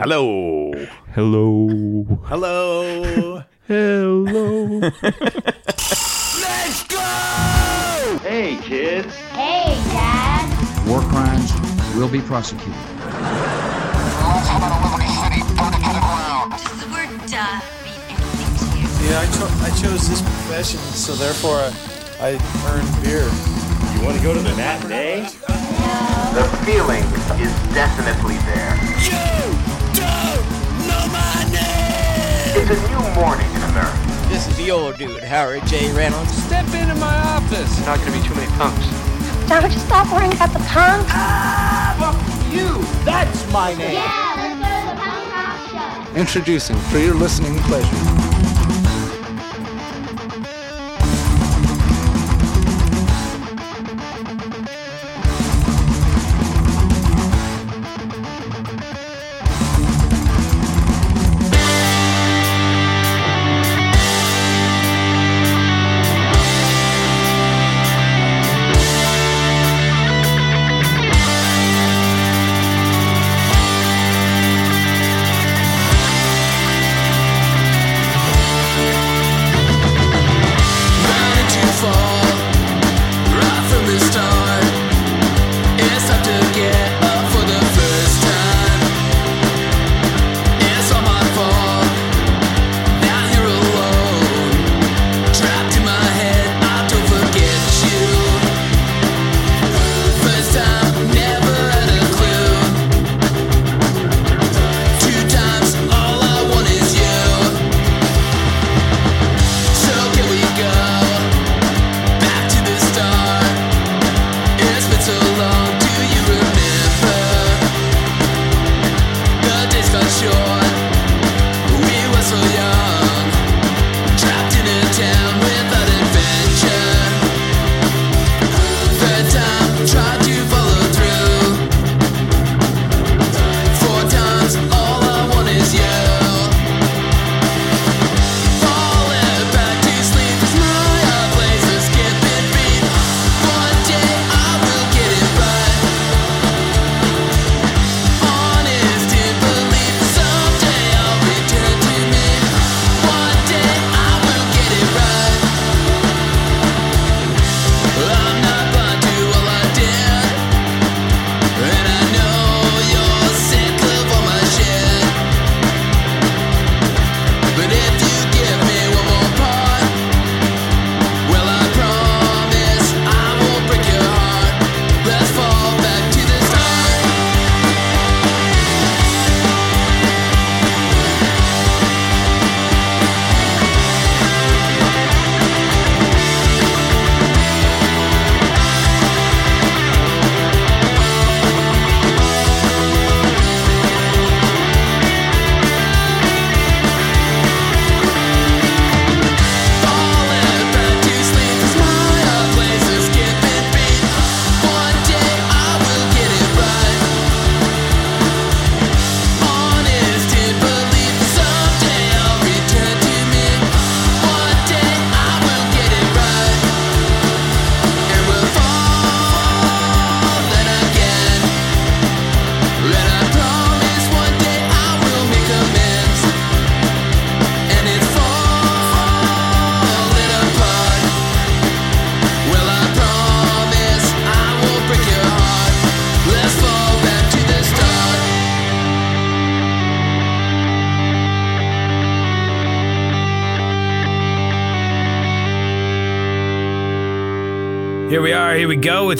Hello. Hello. Hello. Hello. Let's go! Hey, kids. Hey, Dad. War crimes will be prosecuted. Does the word duh mean anything to you? Yeah, I, cho- I chose this profession, so therefore I, I earned beer. You want to go to the matinee? The feeling is definitely there. A new morning in America. This is the old dude, Howard J. Reynolds. Step into my office. Not going to be too many punks. Don't you stop worrying about the punk. Ah, you, that's my name. Yeah, let's go to the punk rock show. Introducing, for your listening pleasure.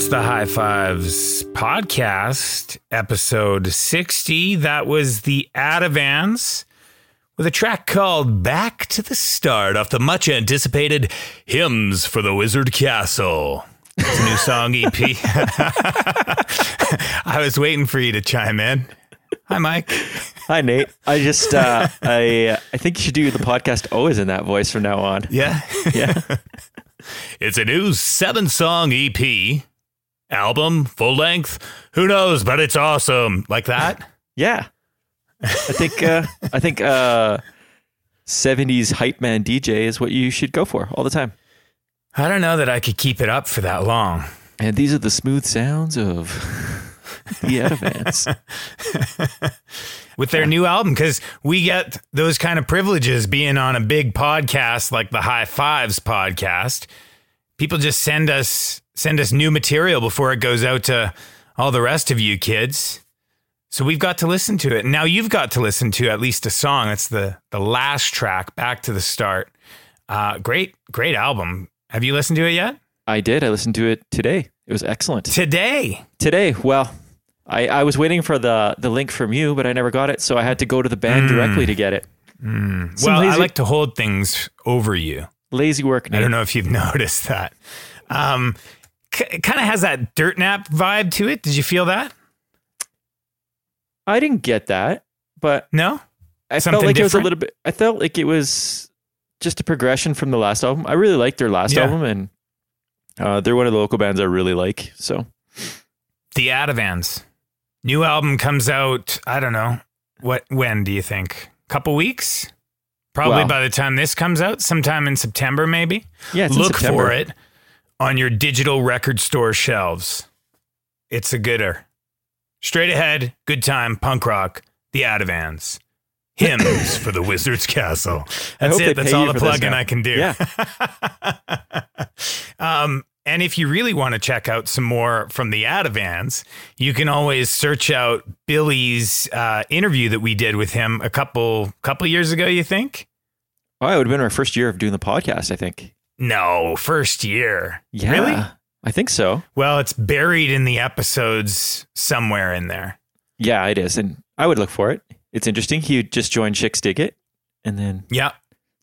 It's the High Fives podcast, episode 60. That was the Adavans with a track called Back to the Start off the much anticipated Hymns for the Wizard Castle. It's a new song EP. I was waiting for you to chime in. Hi, Mike. Hi Nate. I just uh, I I think you should do the podcast always in that voice from now on. Yeah. Yeah. It's a new seven song EP, album, full length. Who knows, but it's awesome. Like that? Yeah. I think uh, I think uh, 70s hype man DJ is what you should go for all the time. I don't know that I could keep it up for that long. And these are the smooth sounds of the Advance. with their new album because we get those kind of privileges being on a big podcast like the High Fives podcast. People just send us send us new material before it goes out to all the rest of you kids. So we've got to listen to it. Now you've got to listen to at least a song. It's the the last track, Back to the Start. Uh, great, great album. Have you listened to it yet? I did. I listened to it today. It was excellent. Today. Today, well, I, I was waiting for the the link from you, but I never got it, so I had to go to the band directly to get it. Some Well, I lazy- like to hold things over you. lazy work. I don't know if you've noticed that. Um, it kind of has that dirt nap vibe to it. Did you feel that? I didn't get that, but No. I Something felt like it was a little bit. I felt like it was just a progression from the last album. I really liked their last Yeah. album, and uh, they're one of the local bands I really like. So The Adavans. New album comes out, I don't know. What when do you think? Couple weeks? Probably Well- by the time this comes out, sometime in September maybe. yeah, Look September. for it on your digital record store shelves. It's a gooder. Straight ahead, good time, punk rock, the Adavans. Hymns for the Wizard's Castle. That's it. That's all the plugging. I can do. Yeah. um, and if you really want to check out some more from the Adavans, you can always search out Billy's uh, interview that we did with him a couple couple years ago. You think? Oh, it would have been our first year of doing the podcast. I think. No, first year. Yeah, Really? I think so. Well, it's buried in the episodes somewhere in there. Yeah, it is, and I would look for it. It's interesting. He just joined Chicks Dig It, and then Yeah,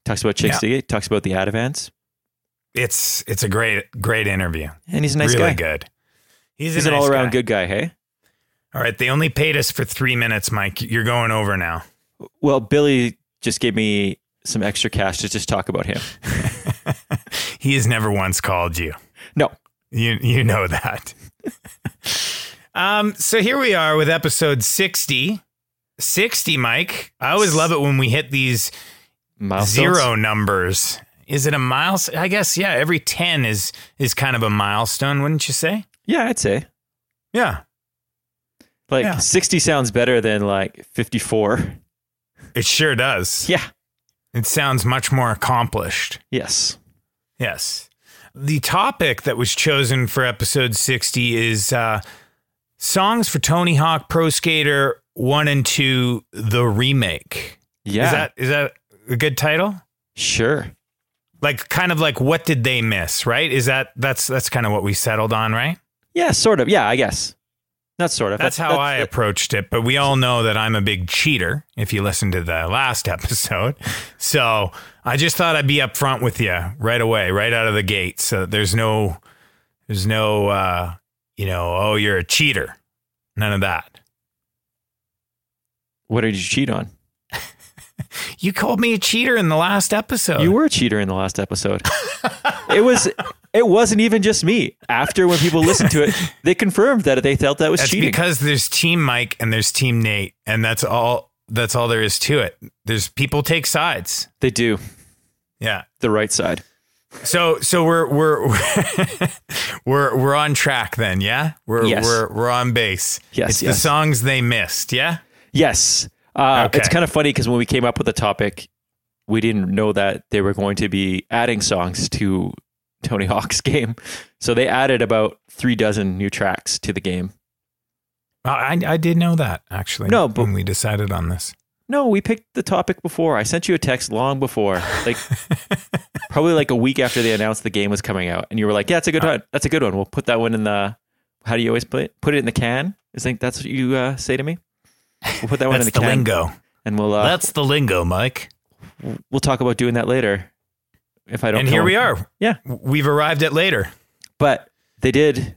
talks about Chicks Yeah. Dig It. Talks about the Advance, it's it's a great great interview. and he's a nice guy. really guy. good. He's, He's an all around good guy. Hey. All right, they only paid us for three minutes, Mike. You're going over now. Well, Billy just gave me some extra cash to just talk about him. he has never once called you. No, You you know that. um, so here we are with episode 60. 60, Mike. I always love it when we hit these milestones. zero numbers. Is it a milestone? I guess yeah, every 10 is is kind of a milestone, wouldn't you say? Yeah, I'd say Yeah. like Yeah. sixty sounds better than like fifty-four. It sure does. Yeah. It sounds much more accomplished. Yes. Yes. The topic that was chosen for episode 60 is uh, songs for Tony Hawk Pro Skater 1 and 2, the remake. Yeah. Is that is that a good title? sure? Like kind of like what did they miss, right? Is that that's that's kind of what we settled on, right? Yeah, sort of. Yeah, I guess. Not sort of. That's how I approached it, but we all know that I'm a big cheater if you listen to the last episode. So, I just thought I'd be upfront with you right away, right out of the gate. So there's no there's no uh, you know, oh, you're a cheater. None of that. What did you cheat on? You called me a cheater in the last episode. You were a cheater in the last episode. it was. It wasn't even just me. After when people listened to it, they confirmed that they felt that was That's cheating. because there's Team Mike and there's Team Nate, and that's all. That's all there is to it. There's people take sides. they do Yeah. the right side. So so we're we're we're we're on track then, yeah? We're Yes. we're we're on base. Yes, It's the songs they missed, yeah? Yes. Uh, Okay. It's kind of funny because when we came up with the topic, we didn't know that they were going to be adding songs to Tony Hawk's game. So they added about three dozen new tracks to the game. I I did know that actually. No, but- when we decided on this. No, we picked the topic before. I sent you a text long before, like probably like a week after they announced the game was coming out, and you were like, "Yeah, it's a good one. That's a good one. We'll put that one in the. How do you always put it? Put it in the can. I think that's what you uh, say to me. We'll put that one in the can. That's the, the can, lingo. and we'll uh, That's the lingo, Mike. we'll talk about doing that later. If I don't, And here we are. Yeah. We've arrived at later. But they did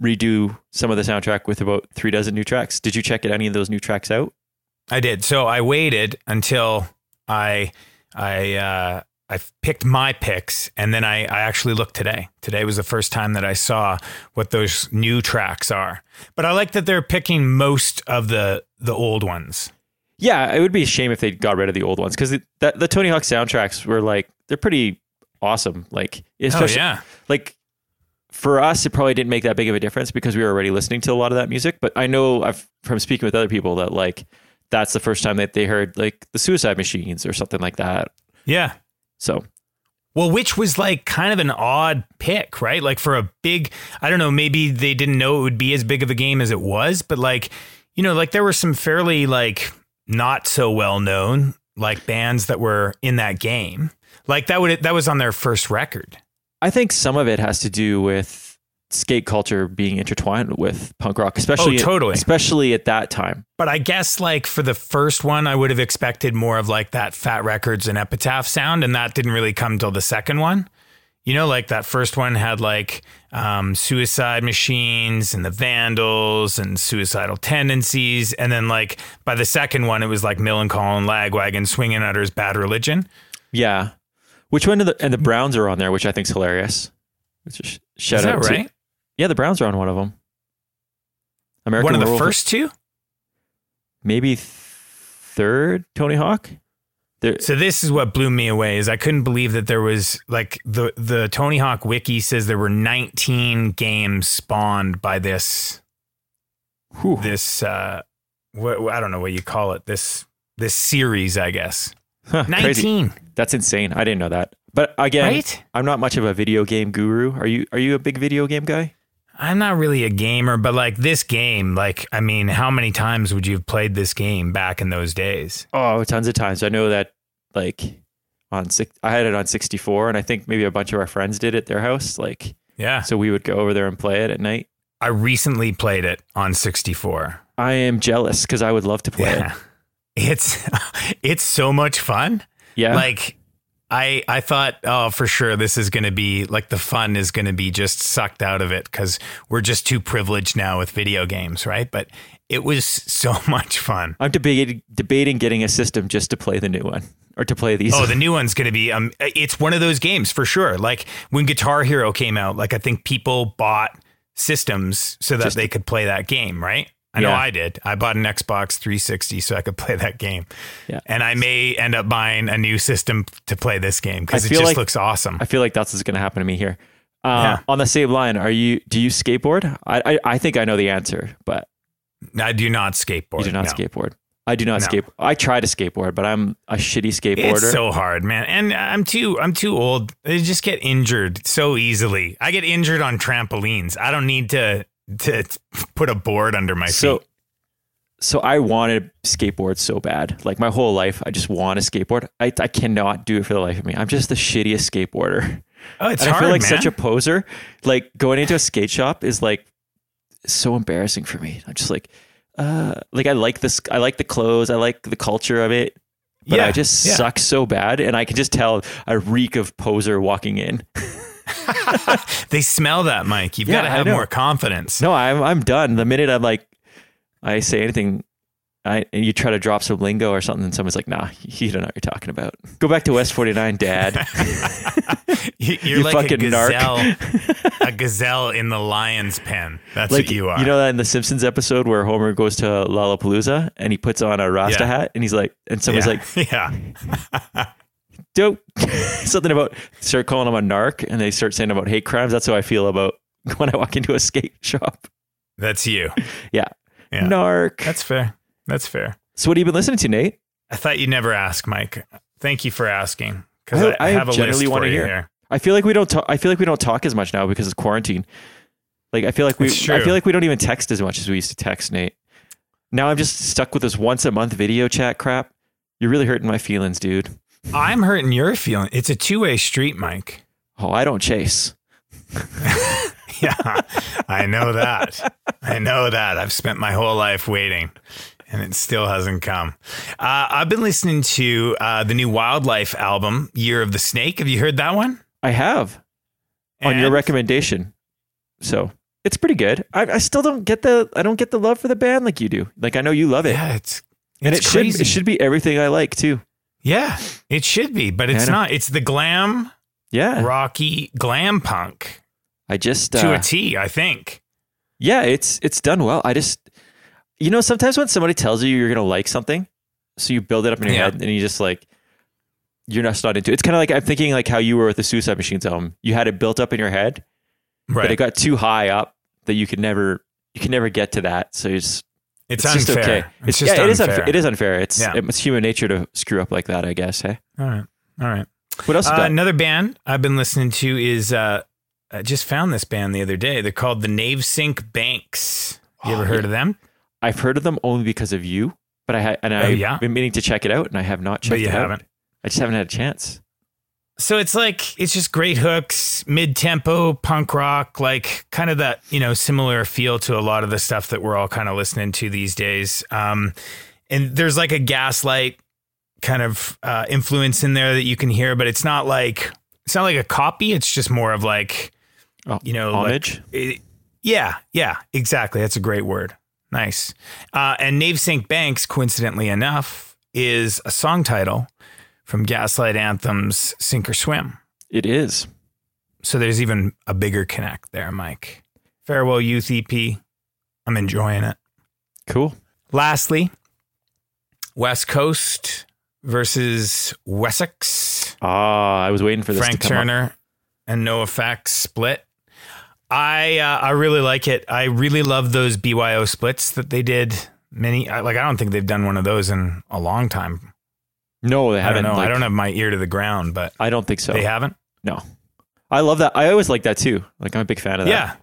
redo some of the soundtrack with about three dozen new tracks. Did you check any of those new tracks out? I did. So I waited until I I uh I picked my picks and then I, I actually looked today. Today was the first time that I saw what those new tracks are. But I like that they're picking most of the the old ones. Yeah, it would be a shame if they got rid of the old ones because the, the Tony Hawk soundtracks were like they're pretty awesome. Like oh, especially oh yeah. like for us, it probably didn't make that big of a difference because we were already listening to a lot of that music. But I know I've from speaking with other people that like that's the first time that they heard like the Suicide Machines or something like that. Yeah. So Well, which was like kind of an odd pick, right? Like for a big, I don't know, maybe they didn't know it would be as big of a game as it was, but like, you know, like there were some fairly like not so well known like bands that were in that game. Like that would that was on their first record. I think some of it has to do with skate culture being intertwined with punk rock, especially Oh, totally. especially at that time. But I guess like for the first one, I would have expected more of like that Fat Records and Epitaph sound, and that didn't really come till the second one. You know, like that first one had like um, suicide machines and the vandals and suicidal tendencies, and then like by the second one, it was like Millencolin and Lagwagon, Swinging Utters, Bad Religion. Yeah. Which one of the and the Browns are on there, which I think's hilarious. Which is shout Is that out to- right? yeah, the Browns are on one of them. American one of the first two. maybe third Tony Hawk. There, So this is what blew me away is I couldn't believe that there was like the the Tony Hawk wiki says there were 19 games spawned by this whew. this uh what I don't know what you call it this this series I guess Huh, crazy. 19 That's insane. I didn't know that. But again, Right? I'm not much of a video game guru. Are you? Are you a big video game guy? I'm not really a gamer but like this game like I mean how many times would you have played this game back in those days Oh, tons of times. I know that like on six, I had it on 64, and I think maybe a bunch of our friends did at their house. Like, yeah so we would go over there and play it at night. I recently played it on 64 I am jealous because I would love to play yeah it. it's it's so much fun Yeah, like I I thought oh for sure this is going to be like the fun is going to be just sucked out of it cuz we're just too privileged now with video games right? But it was so much fun. I'm debating debating getting a system just to play the new one or to play these. oh the new one's going to be um it's one of those games for sure. Like when Guitar Hero came out like I think people bought systems so that Just- they could play that game right I know Yeah. I did. I bought an Xbox 360 so I could play that game. Yeah. And I may end up buying a new system to play this game because it just like- looks awesome. I feel like that's what's going to happen to me here. Uh, Yeah. On the same line, are you? Do you skateboard? I, I I think I know the answer, but I do not skateboard. you do not no. skateboard. I do not No. skate. I try to skateboard, but I'm a shitty skateboarder. It's so hard, man. And I'm too I'm too old. I just get injured so easily. I get injured on trampolines. I don't need to to put a board under my so feet. so I wanted skateboard so bad. Like my whole life, I just want a skateboard. I, I cannot do it for the life of me. I'm just the shittiest skateboarder. Oh, it's and hard, I feel like man. such a poser. Like going into a skate shop is like so embarrassing for me. I'm just like, uh, like I like this. I like the clothes. I like the culture of it. But Yeah, I just yeah. suck so bad, and I can just tell a reek of poser walking in. they smell that, Mike. You've Yeah, got to have more confidence. No, I'm I'm done. The minute I'm like, I say anything, I and you try to drop some lingo or something, and someone's like, "Nah, you don't know what you're talking about." Go back to West 49, Dad. You- You're You like fucking narc. gazelle, a gazelle in the lion's pen. That's like what you are. You know that in the Simpsons episode where Homer goes to Lollapalooza and he puts on a Rasta Yeah. hat and he's like, and someone's like, yeah. "Dope," something about start calling them a narc, and they start saying about hate crimes. That's how I feel about when I walk into a skate shop. That's you. Yeah, Yeah. narc. That's fair. That's fair. So what have you been listening to, Nate? I thought you'd never ask, Mike. Thank you for asking. Because I- I, I I have a generally for you hear. here. I feel like we don't talk. I feel like we don't talk as much now because it's quarantine. Like I feel like we. I feel like we don't even text as much as we used to text, Nate. Now I'm just stuck with this once a month video chat crap. You're really hurting my feelings, dude. I'm hurting your feeling. It's a two way street, Mike. Oh, I don't chase. Yeah, I know that. I know that. I've spent my whole life waiting, and it still hasn't come. Uh, I've been listening to uh, the new Wildlife album, Year of the Snake. Have you heard that one? I have on your recommendation. So it's pretty good. I, I still don't get the. I don't get the love for the band like you do. Like I know you love it, Yeah, it's and it crazy. should. It should be everything I like too. Yeah, it should be, but it's not. It's the glam, Yeah. rocky glam punk I just to uh, a T. I think. Yeah, it's it's done well. I just you know, sometimes when somebody tells you you're gonna like something, so you build it up in your Yeah. head and you just like you're just not into it. It's kind of like I'm thinking like how you were with the Suicide Machines album. You had it built up in your head Right. but it got too high up that you could never you can never get to that. So it's it's, it's just unfair. okay. It's, It's, just yeah, it is unfair. unfair. It is unfair. It's Yeah. it's human nature to screw up like that. I guess. Hey, All right. All right. what else? Uh, another band I've been listening to is uh, I just found this band the other day. They're called the Navesink Banks. You ever Oh, heard yeah. of them? I've heard of them only because of you, but I ha- and I've Oh, yeah? been meaning to check it out, and I have not checked But you it out. haven't. I just haven't had a chance. So it's like it's just great hooks, mid-tempo punk rock, like kind of that you know similar feel to a lot of the stuff that we're all kind of listening to these days. Um, and there's like a gaslight kind of uh, influence in there that you can hear, but it's not like it's not like a copy. It's just more of like Oh, you know like- homage. it- yeah, yeah, exactly. That's a great word. Nice. Uh, and Navesink Banks, coincidentally enough, is a song title from Gaslight Anthem's Sink or Swim. it is. So there's even a bigger connect there, Mike. Farewell Youth EP. I'm enjoying it. Cool. Lastly, West Coast versus Wessex. Ah, I was waiting for this Frank come up. Turner and NoFX split. I uh, I really like it. I really love those BYO splits that they did. Many like I don't think they've done one of those in a long time. No, they I haven't. don't know. I like- don't have my ear to the ground, but I don't think so. they haven't. No, I love that. I always like that too. Like I'm a big fan of that. Yeah.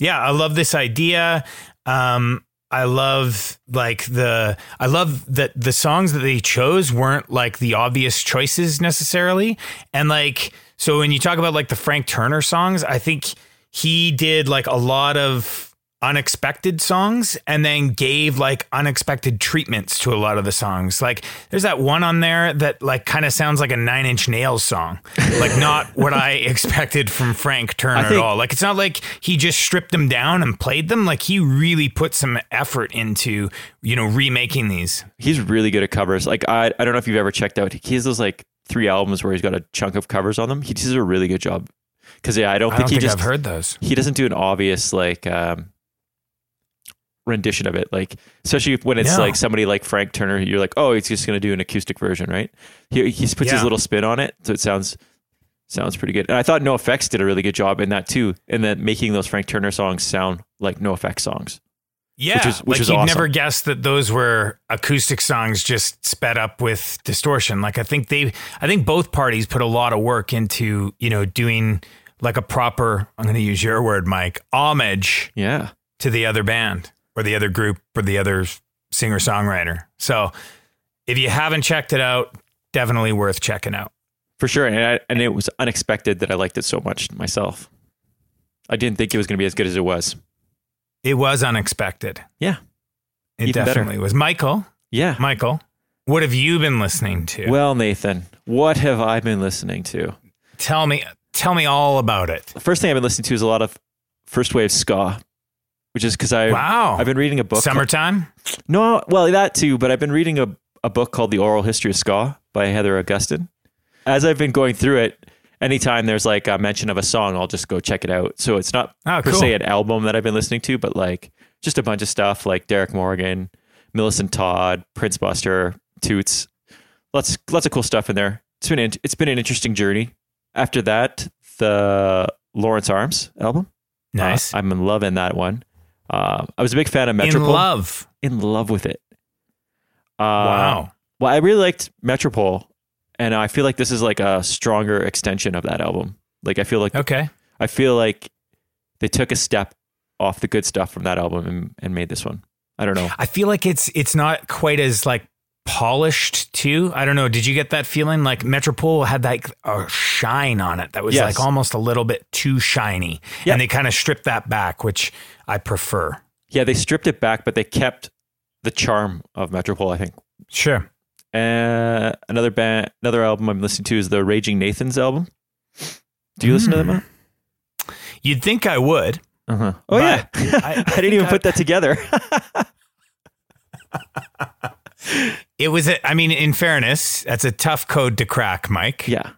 Yeah, I love this idea. Um I love like the I love that the songs that they chose weren't like the obvious choices necessarily. And like so when you talk about like the Frank Turner songs, I think he did like a lot of unexpected songs and then gave like unexpected treatments to a lot of the songs. Like there's that one on there that like kind of sounds like a Nine Inch Nails song. Like not what I expected from Frank Turner at all. Like it's not like he just stripped them down and played them. Like he really put some effort into, you know, remaking these. he's really good at covers. Like I, I don't know if you've ever checked out. He has those like three albums where he's got a chunk of covers on them. He does a really good job. Because yeah, I don't I think don't he think just I've heard those. he doesn't do an obvious like um rendition of it like especially when it's No. like somebody like frank turner you're like oh he's just going to do an acoustic version right he, he puts his little spin on it so it sounds sounds pretty good and i thought NoFX did a really good job in that too in that making those frank turner songs sound like NoFX songs Yeah, is- which like is you'd awesome. never guess that those were acoustic songs just sped up with distortion. Like I think they, I think both parties put a lot of work into you know doing like a proper. I'm going to use your word, Mike, homage yeah to the other band or the other group or the other singer songwriter. So if you haven't checked it out, definitely worth checking out. for sure and, I, and it was unexpected that i liked it so much myself i didn't think it was going to be as good as it was It was unexpected. yeah It Even better. definitely was. Michael, yeah Michael, what have you been listening to? well nathan what have i been listening to tell me, tell me all about it. the first thing I've been listening to is a lot of first wave ska, which is because I Wow. I've been reading a book. Summertime. called- no, well that too, but I've been reading a, a book called The Oral History of Ska by Heather Augustyn. As I've been going through it, anytime there's like a mention of a song, I'll just go check it out. So it's not Oh, per cool. se an album that I've been listening to, but like just a bunch of stuff like Derrick Morgan, Millicent Todd, Prince Buster, Toots, lots lots of cool stuff in there. It's been in- it's been an interesting journey. After that, the Lawrence Arms album. Nice. Uh, I'm in love in that one. Uh, I was a big fan of Metropole. In love. In love with it. Uh, Wow. Well, I really liked Metropole, and I feel like this is like a stronger extension of that album. Like I feel like Okay. I feel like they took a step off the good stuff from that album and, and made this one. I don't know. I feel like it's it's not quite as like polished too. I don't know. Did you get that feeling? Like Metropole had like a shine on it that was Yes. like almost a little bit too shiny, Yeah. and they kind of stripped that back, which I prefer. Yeah, they stripped it back, but they kept the charm of Metropole. I think. Sure. Uh, another band, another album I'm listening to is the Raging Nathans album. Do you listen to them? Matt? You'd think I would. Uh-huh. Oh yeah, I- I, didn't even put that together. It was. A, I mean, in fairness, that's a tough code to crack, Mike. yeah,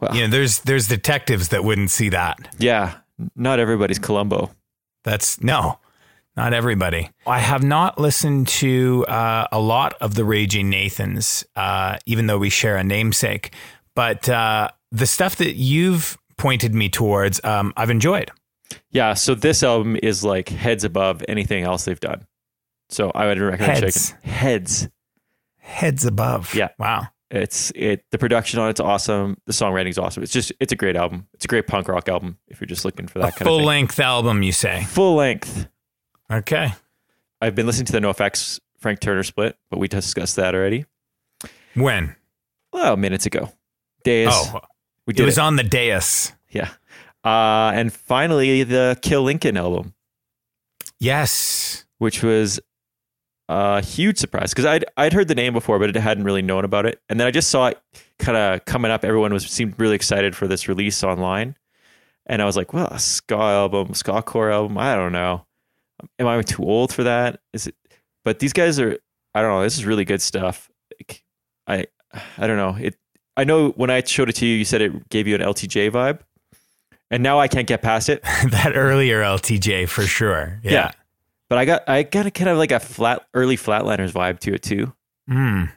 well, You know, there's there's detectives that wouldn't see that. yeah. Not everybody's Columbo. That's no, not everybody. I have not listened to uh, a lot of the Raging Nathans, uh, even though we share a namesake. But uh, the stuff that you've pointed me towards, um, I've enjoyed. Yeah, so this album is like heads above anything else they've done. So I would recommend Heads. checking heads. Heads above. Yeah. Wow. It's it the production on it's awesome. The songwriting's awesome. It's just it's a great album. It's a great punk rock album if you're just looking for that A kind full of full length album, you say? Full length. Okay. I've been listening to the NoFX Frank Turner split, but we discussed that already. When? Well, minutes ago. Days. Oh, we did it was it. on the dais. Yeah. Uh, and finally, the Kill Lincoln album, Yes. which was a huge surprise because I'd I'd heard the name before, but I hadn't really known about it. And then I just saw it kind of coming up. Everyone was seemed really excited for this release online, and I was like, "Well, a ska album, ska core album. I don't know. Am I too old for that? Is it?" But these guys are. I don't know. This is really good stuff. Like, I I don't know. It. I know when I showed it to you, you said it gave you an LTJ vibe, and now I can't get past it. that earlier LTJ for sure. Yeah. Yeah. But I got I got a kind of like a flat early flatliners vibe to it too. Mm,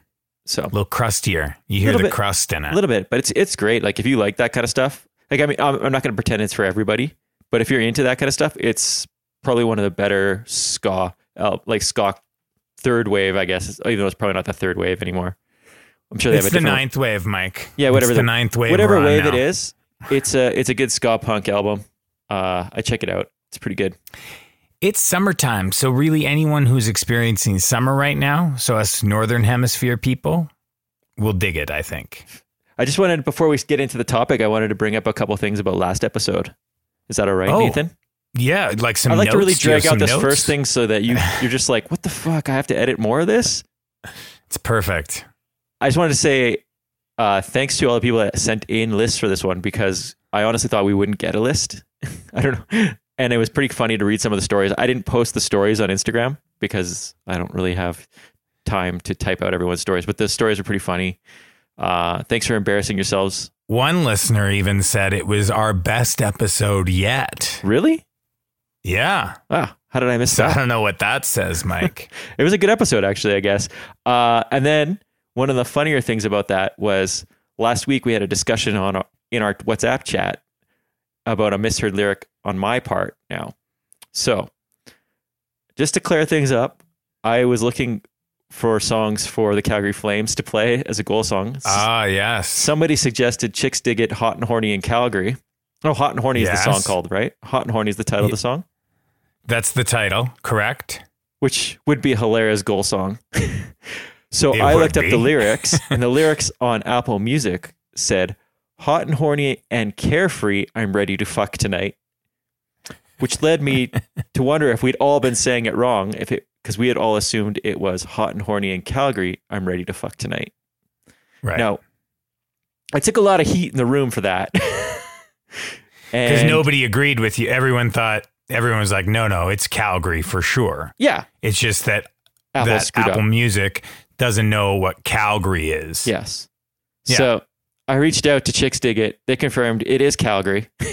So a little crustier. You hear the bit. crust in it. a little bit, but it's it's great. Like if you like that kind of stuff, like I mean, I'm, I'm not going to pretend it's for everybody, but if you're into that kind of stuff, it's probably one of the better ska, uh, like ska third wave, I guess. Even though it's probably not the third wave anymore. I'm sure they it's have a the ninth wave, Mike. Yeah, whatever the, the- ninth wave. whatever wave now. it is, it's a it's a good ska punk album. Uh, I check it out. It's pretty good. It's summertime, so really anyone who's experiencing summer right now, so us northern hemisphere people, will dig it. I think. I just wanted before we get into the topic, I wanted to bring up a couple things about last episode. Is that all right, Oh, Nathan? Yeah, like some. I'd like to really notes. Do you have drag out this notes? first thing so that you you're just like, what the fuck? I have to edit more of this. It's perfect. I just wanted to say uh, thanks to all the people that sent in lists for this one because I honestly thought we wouldn't get a list. I don't know, and it was pretty funny to read some of the stories. I didn't post the stories on Instagram because I don't really have time to type out everyone's stories, but the stories are pretty funny. Uh, thanks for embarrassing yourselves. One listener even said it was our best episode yet. Really? Yeah. Ah, how did I miss So I don't know what that says, Mike. it was a good episode actually i guess uh, and then one of the funnier things about that was last week we had a discussion on our, in our whatsapp chat about a misheard lyric on my part now. So just to clear things up i was looking for songs for the calgary flames to play as a goal song. Ah, yes. somebody suggested chicks dig it hot and horny in calgary. Oh hot and horny is the song called right? Hot and horny is the title of the song? That's the title, correct? which would be a hilarious goal song. so It I looked up the lyrics, and the lyrics on Apple Music said, Hot and horny and carefree, I'm ready to fuck tonight. Which led me to wonder if we'd all been saying it wrong, if it because we had all assumed it was hot and horny in Calgary, I'm ready to fuck tonight. Right. Now, I took a lot of heat in the room for that. Because nobody agreed with you. Everyone thought, everyone was like, no, no, it's Calgary for sure. yeah, It's just that Apple that Apple up. Music doesn't know what Calgary is. Yes. Yeah. So I reached out to Chicks Dig It. They confirmed it is Calgary.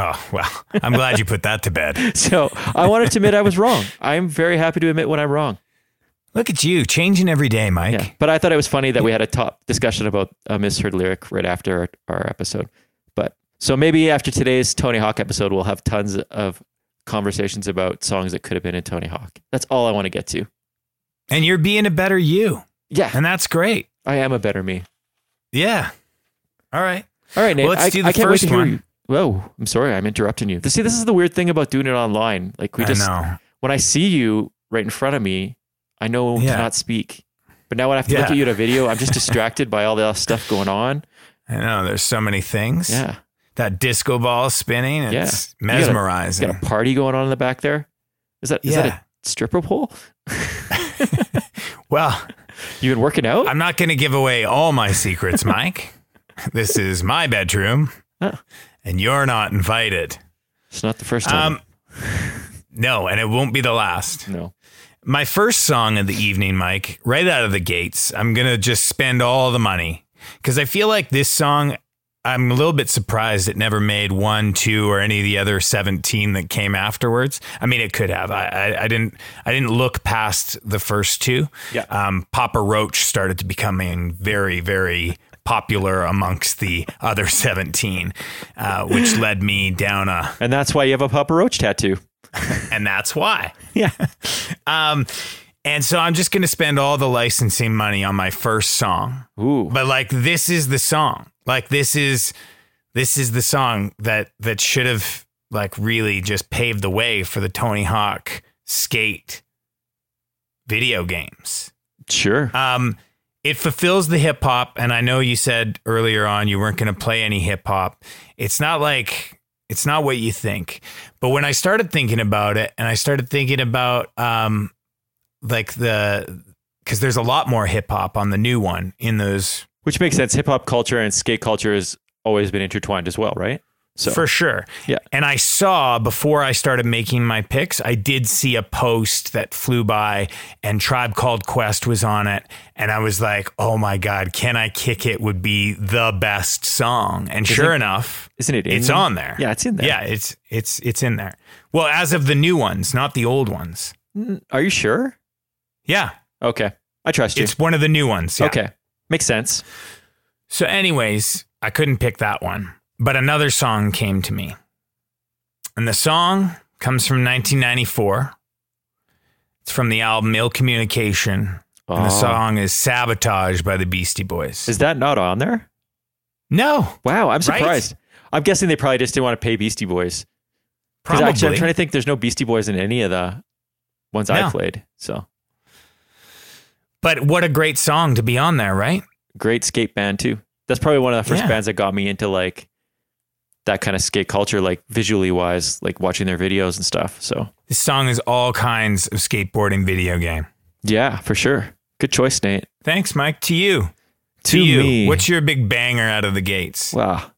Oh, well, I'm glad you put that to bed. So I wanted to admit I was wrong. I'm very happy to admit when I'm wrong. Look at you, changing every day, Mike. Yeah. But I thought it was funny that we had a top discussion about a misheard lyric right after our, our episode. But so maybe after today's Tony Hawk episode, we'll have tons of conversations about songs that could have been in Tony Hawk. That's all I want to get to. And you're being a better you. Yeah. And that's great. I am a better me. Yeah. All right. All right, Nate. Well, let's I, do the I can't first wait to hear one. you. Whoa, I'm sorry. I'm interrupting you. See, this is the weird thing about doing it online. Like we I just know. when I see you right in front of me, I know Yeah. to not speak. But now when I have to look at you in a video, I'm just distracted by all the stuff going on. I know. There's so many things. Yeah. That disco ball spinning. It's Yeah. You got a- mesmerizing. Got a party going on in the back there. Is that is that Yeah. a stripper pole? well, You been working out? I'm not going to give away all my secrets, Mike. This is my bedroom, Oh. and you're not invited. It's not the first time. Um, no, and it won't be the last. no. My first song of the evening, Mike, right out of the gates, I'm going to just spend all the money because I feel like this song, I'm a little bit surprised it never made one, two, or any of the other 17 that came afterwards. I mean, it could have. I, I, I didn't. I didn't look past the first two. Yeah. Um, Papa Roach started to becoming very, very popular amongst the other 17, uh, which led me down a, And that's why you have a Papa Roach tattoo. and that's why. Yeah. Um, and so I'm just going to spend all the licensing money on my first song. Ooh. But like this is the song. Like this is this is the song that that should have like really just paved the way for the Tony Hawk skate video games. Sure. Um it fulfills the hip hop and I know you said earlier on you weren't going to play any hip hop. It's not like it's not what you think. But when I started thinking about it and I started thinking about um like the cuz there's a lot more hip hop on the new one in those Which makes sense. Hip hop culture and skate culture has always been intertwined as well, right? So For sure. Yeah. And I saw before I started making my picks, I did see a post that flew by and Tribe Called Quest was on it. And I was like, oh my God, Can I Kick It would be the best song. And sure it- enough, isn't it in it's there? on there. Yeah, it's in there. Yeah, it's it's it's in there. Well, as of the new ones, not the old ones. Are you sure? Yeah. Okay. I trust you. It's one of the new ones. Yeah. Okay. Makes sense. So, anyways, I couldn't pick that one, but another song came to me. And the song comes from 1994. It's from the album Ill Communication. And the Oh. song is Sabotage by the Beastie Boys. Is that not on there? no, Wow, I'm Right? surprised. I'm guessing they probably just didn't want to pay Beastie Boys. probably. Actually, I'm trying to think. There's no Beastie Boys in any of the ones I played. So but what a great song to be on there, right? great skate band too. That's probably one of the first Yeah. bands that got me into like that kind of skate culture, like visually wise, like watching their videos and stuff. So This song is all kinds of skateboarding video game. yeah, for sure. Good choice, Nate. Thanks, Mike. To you. To you. me. What's your big banger out of the gates? Wow.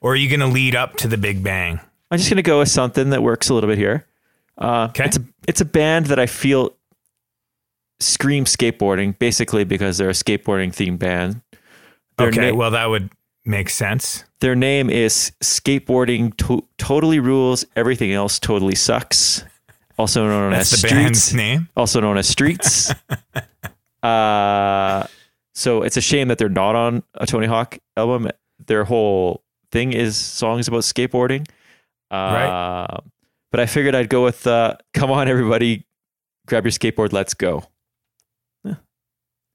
Or are you going to lead up to the big bang? I'm just gonna go with something that works a little bit here. Uh, Okay. It's a it's a band that I feel screams skateboarding, basically because they're a skateboarding themed band. Their okay, na- well, that would make sense. their name is Skateboarding to- Totally Rules. Everything else totally sucks. Also known That's as the Streets. band's name. Also known as Streets. uh, so it's a shame that they're not on a Tony Hawk album. Their whole thing is songs about skateboarding. Uh, Right. But I figured I'd go with uh, "Come on, everybody, grab your skateboard, let's go."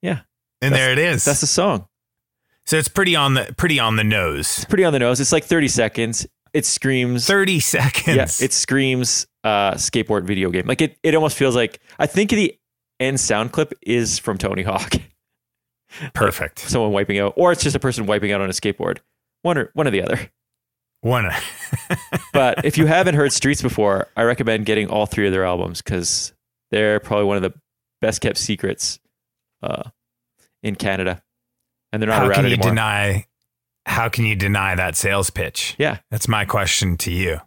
Yeah. And there it is. That's the song. So it's pretty on the pretty on the nose. Pretty on the nose. It's like 30 seconds. It screams. 30 seconds. Yeah, it screams uh, skateboard video game. Like it, it almost feels like I think the end sound clip is from Tony Hawk. perfect. Someone wiping out, or it's just a person wiping out on a skateboard. One or one or the other. One. But if you haven't heard Streets before, I recommend getting all three of their albums because they're probably one of the best kept secrets uh, in Canada, and they're not how around can you anymore. deny how can you deny that sales pitch? yeah, That's my question to you.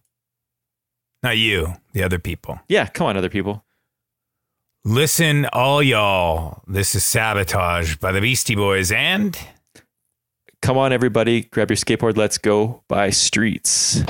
Not you, the other people. yeah. Come on, other people. Listen, all y'all. This is Sabotage by the Beastie Boys and Come on, everybody, grab your skateboard. Let's go by Streets.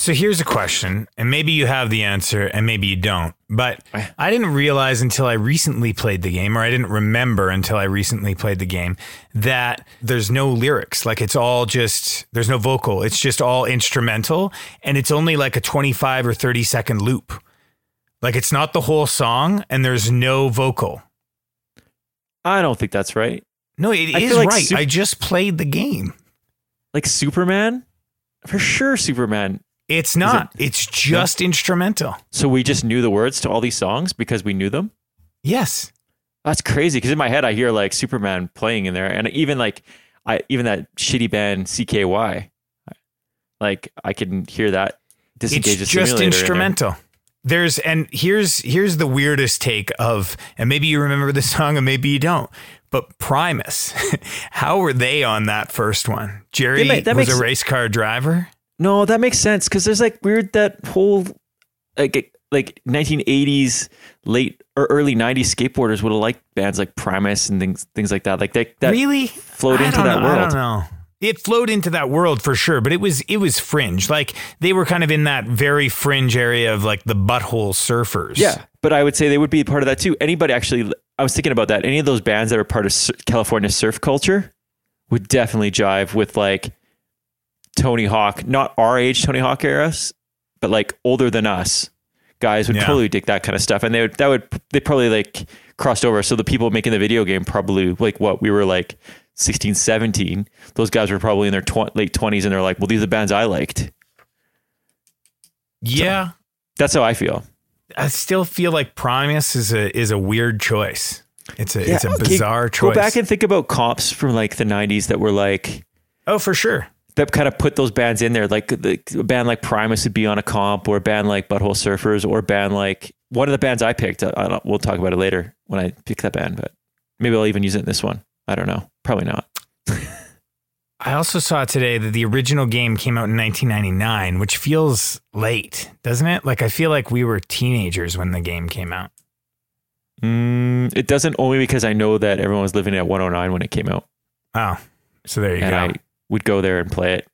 So here's a question, and maybe you have the answer, and maybe you don't. But I didn't realize until I recently played the game, or I didn't remember until I recently played the game, that there's no lyrics. Like it's all just, there's no vocal. It's just all instrumental, and it's only like a 25 or 30 second loop. Like it's not the whole song, and there's no vocal. I don't think that's right. No, it I is like right. Sup- I just played the game. Like Superman, for sure. Superman. It's not. it's just instrumental. So we just knew the words to all these songs because we knew them. Yes. That's crazy. Because in my head, I hear like Superman playing in there, and even like I even that shitty band CKY, like I can hear that disengage it's just simulator in there. instrumental. There's and here's here's the weirdest take of and maybe you remember the song and maybe you don't. But Primus, how were they on that first one? Jerry that was makes- a race car driver. No, that makes sense because there's like weird that whole like like 1980s late or early 90s skateboarders would have liked bands like Primus and things things like that. Like they that really flowed I into that know, I world. don't know. It flowed into that world for sure, but it was it was fringe. Like they were kind of in that very fringe area of like the butthole surfers. Yeah, but I would say they would be part of that too. Anybody actually, I was thinking about that. Any of those bands that are part of California surf culture would definitely jive with like Tony Hawk, not our age Tony Hawk eras, but like older than us guys would Yeah. totally dig that kind of stuff, and they would that would they probably like crossed over. So the people making the video game probably like what we were like 16, 17. Those guys were probably in their tw- late twenties, and they're like, well, these are the bands I liked. Yeah. That's how I feel. I still feel like Primus is a is a weird choice. It's a it's a okay, bizarre choice. Go back and think about comps from like the '90s that were like oh, for sure. That kind of put those bands in there. Like the, a band like Primus would be on a comp, or a band like Butthole Surfers, or a band like one of the bands I picked. I don't, we'll talk about it later when I pick that band, but maybe I'll even use it in this one. I don't know. Probably not. I also saw today that the original game came out in 1999, which feels late, doesn't it? Like I feel like we were teenagers when the game came out. Mm, it doesn't only because I know that everyone was living at 109 when it came out, Oh, so there you and go. I would go there and play it.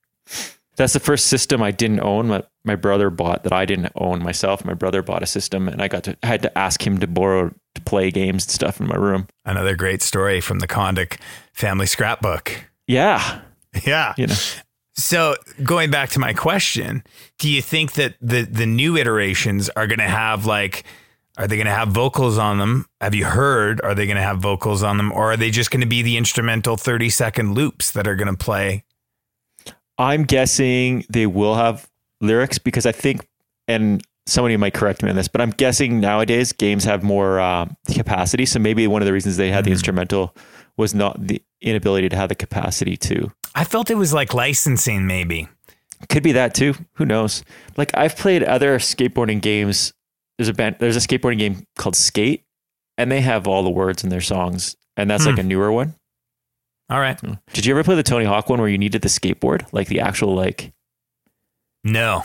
That's the first system I didn't own. My, my brother bought that I didn't own myself. My brother bought a system, and I got to I had to ask him to borrow to play games and stuff in my room. Another great story from the Condic family scrapbook. Yeah, Yeah. you know. So going back to my question, do you think that the the new iterations are going to have like are they going to have vocals on them? Have you heard? Are they going to have vocals on them, or are they just going to be the instrumental thirty second loops that are going to play? I'm guessing they will have lyrics because I think, and somebody might correct me on this, but I'm guessing nowadays games have more uh, capacity. So maybe one of the reasons they had the instrumental was not the inability to have the capacity to. I felt it was like licensing, maybe. Could be that too. Who knows? Like I've played other skateboarding games. There's a band. There's a skateboarding game called Skate, and they have all the words in their songs, and that's like a newer one. All right. Did you ever play the Tony Hawk one where you needed the skateboard, like the actual like No.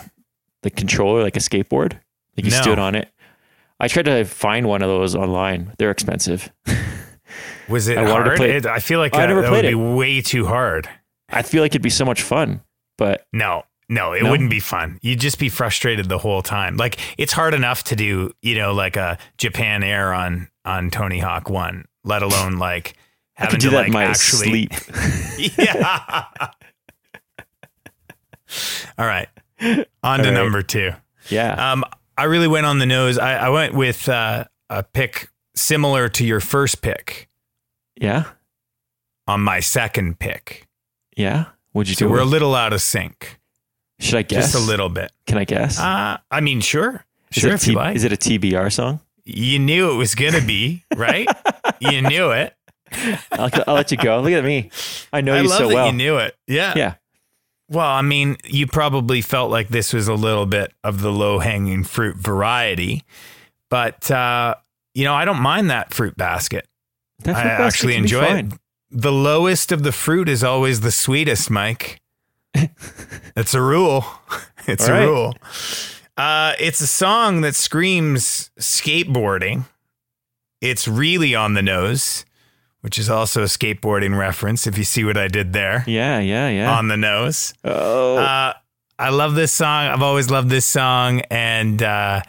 the controller like a skateboard. Like you No. stood on it. I tried to find one of those online. They're expensive. Was it I wanted to play- It- I feel like oh, I that, never that played would it. be way too hard. I feel like it'd be so much fun, but No, no, it No? wouldn't be fun. You'd just be frustrated the whole time. Like it's hard enough to do, you know, like a Japan Air on on Tony Hawk One, let alone like I could do to that like in my actually. sleep. yeah. All right, on to right. number two. Yeah. Um, I really went on the nose. I, I went with uh, a pick similar to your first pick yeah. on my second pick. Yeah. What'd you So do? we're a little out of sync, Should I guess? just a little bit. Can I guess? Uh, I mean, sure, is, sure if you like. is it a TBR song? You knew it was gonna be right. you knew it. I'll, I'll let you go. Look at me. I know I you love so well. you knew it. Yeah. Yeah. Well, I mean, you probably felt like this was a little bit of the low hanging fruit variety, but uh, you know, I don't mind that fruit basket. That I basket actually enjoy it. The lowest of the fruit is always the sweetest, Mike. it's a rule. It's All a right. rule. Uh, it's a song that screams skateboarding. It's really on the nose, which is also a skateboarding reference. If you see what I did there, Yeah. Yeah. Yeah. on the nose. oh. Uh, I love this song. I've always loved this song, and uh,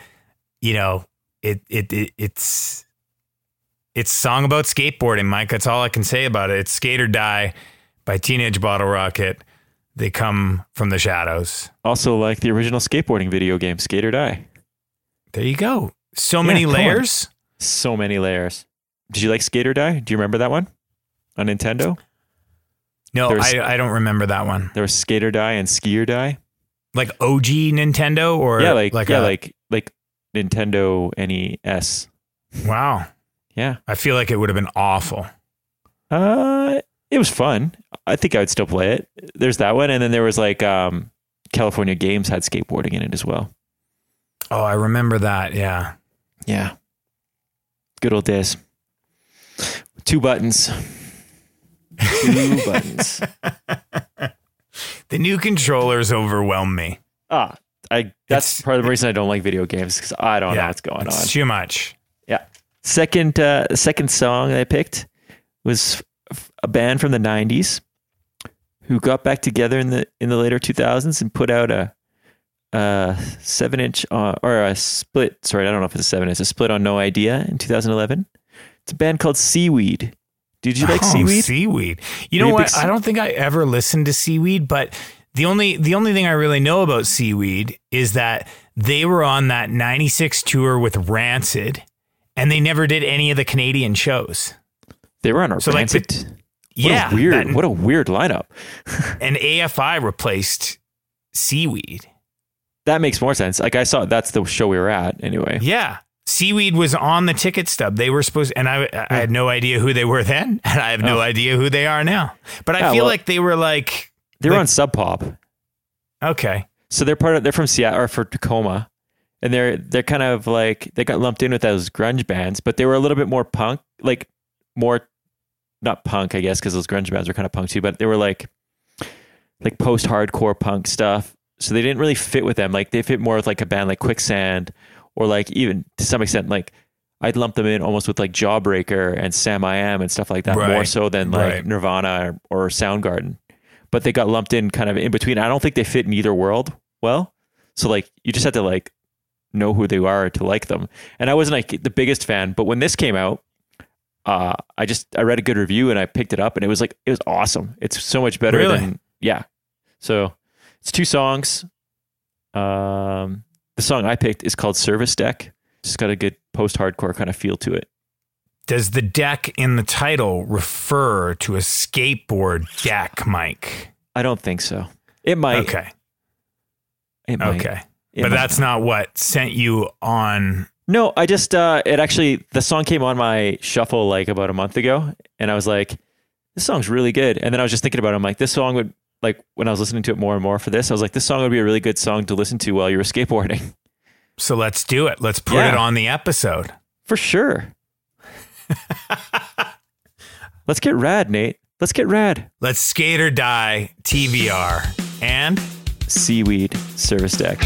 you know, it, it it it's it's song about skateboarding, Mike. That's all I can say about it. It's "Skate or Die" by Teenage Bottle Rocket. They come from the shadows. Also, like the original skateboarding video game, Skate or Die. There you go. So many come on. layers. So many layers. Did you like Skate or Die? Do you remember that one on Nintendo? No, There's- I, I don't remember that one. There was Skate or Die and Ski or Die. Like OG Nintendo or yeah, like, yeah, a- like like Nintendo NES. wow. Yeah. I feel like it would have been awful. Uh, it was fun. I think I would still play it. There's that one, and then there was like um, California Games had skateboarding in it as well. Oh, I remember that. Yeah. Yeah, good old days. Two buttons. Two buttons. The new controllers overwhelm me. Ah, I. That's It's- part of the reason I don't like video games because I don't know what's going it's on. Too much. Yeah. Second, uh, second song I picked was a band from the '90s who got back together in the in the later 2000s and put out a, a seven inch uh, or a split. Sorry, I don't know if it's a seven. It's a split on No Idea in 2011. It's a band called Seaweed. Did you like Oh, Seaweed? Seaweed. You Were know you what? I don't think I ever listened to Seaweed, but the only the only thing I really know about Seaweed is that they were on that 96 tour with Rancid and they never did any of the Canadian shows. They were on our So, like, Rancid. the- what yeah, a weird. that- what a weird lineup. and AFI replaced Seaweed. That makes more sense. Like I saw, that's the show we were at anyway. Yeah. Seaweed was on the ticket stub. They were supposed, and I, I had no idea who they were then, and I have no Oh. idea who they are now. But I Yeah, feel well- like they were like, They were Like- on Sub Pop. okay, So they're part of they're from Seattle or for Tacoma, and they're they're kind of like they got lumped in with those grunge bands, but they were a little bit more punk, like more not punk, I guess, because those grunge bands were kind of punk too, but they were like like post hardcore punk stuff. So they didn't really fit with them. Like they fit more with like a band like Quicksand, or like even to some extent like. I'd lump them in almost with like Jawbreaker and Samiam and stuff like that, more so than like Right. Nirvana or, or Soundgarden but they got lumped in kind of in between. I don't think they fit in either world well. So like you just had to like know who they are to like them. And I wasn't like the biggest fan, but when this came out, uh, I just I read a good review and I picked it up and it was like it was awesome. It's so much better Really? than yeah. So it's two songs. Um, the song I picked is called Service Deck. It's got a good post-hardcore kind of feel to it. does the deck in the title refer to a skateboard deck, Mike? I don't think so. It might. Okay, It might. okay, It but might that's not what sent you on. No, I just uh it actually the song came on my shuffle like about a month ago and I was like this song's really good. And then I was just thinking about it. I'm like this song would like when I was listening to it more and more for this, I was like this song would be a really good song to listen to while you were skateboarding. So let's do it. Let's put Yeah. it on the episode. For sure. Let's get rad, Nate. Let's get rad. Let's skate or die. TBR and Seaweed service deck.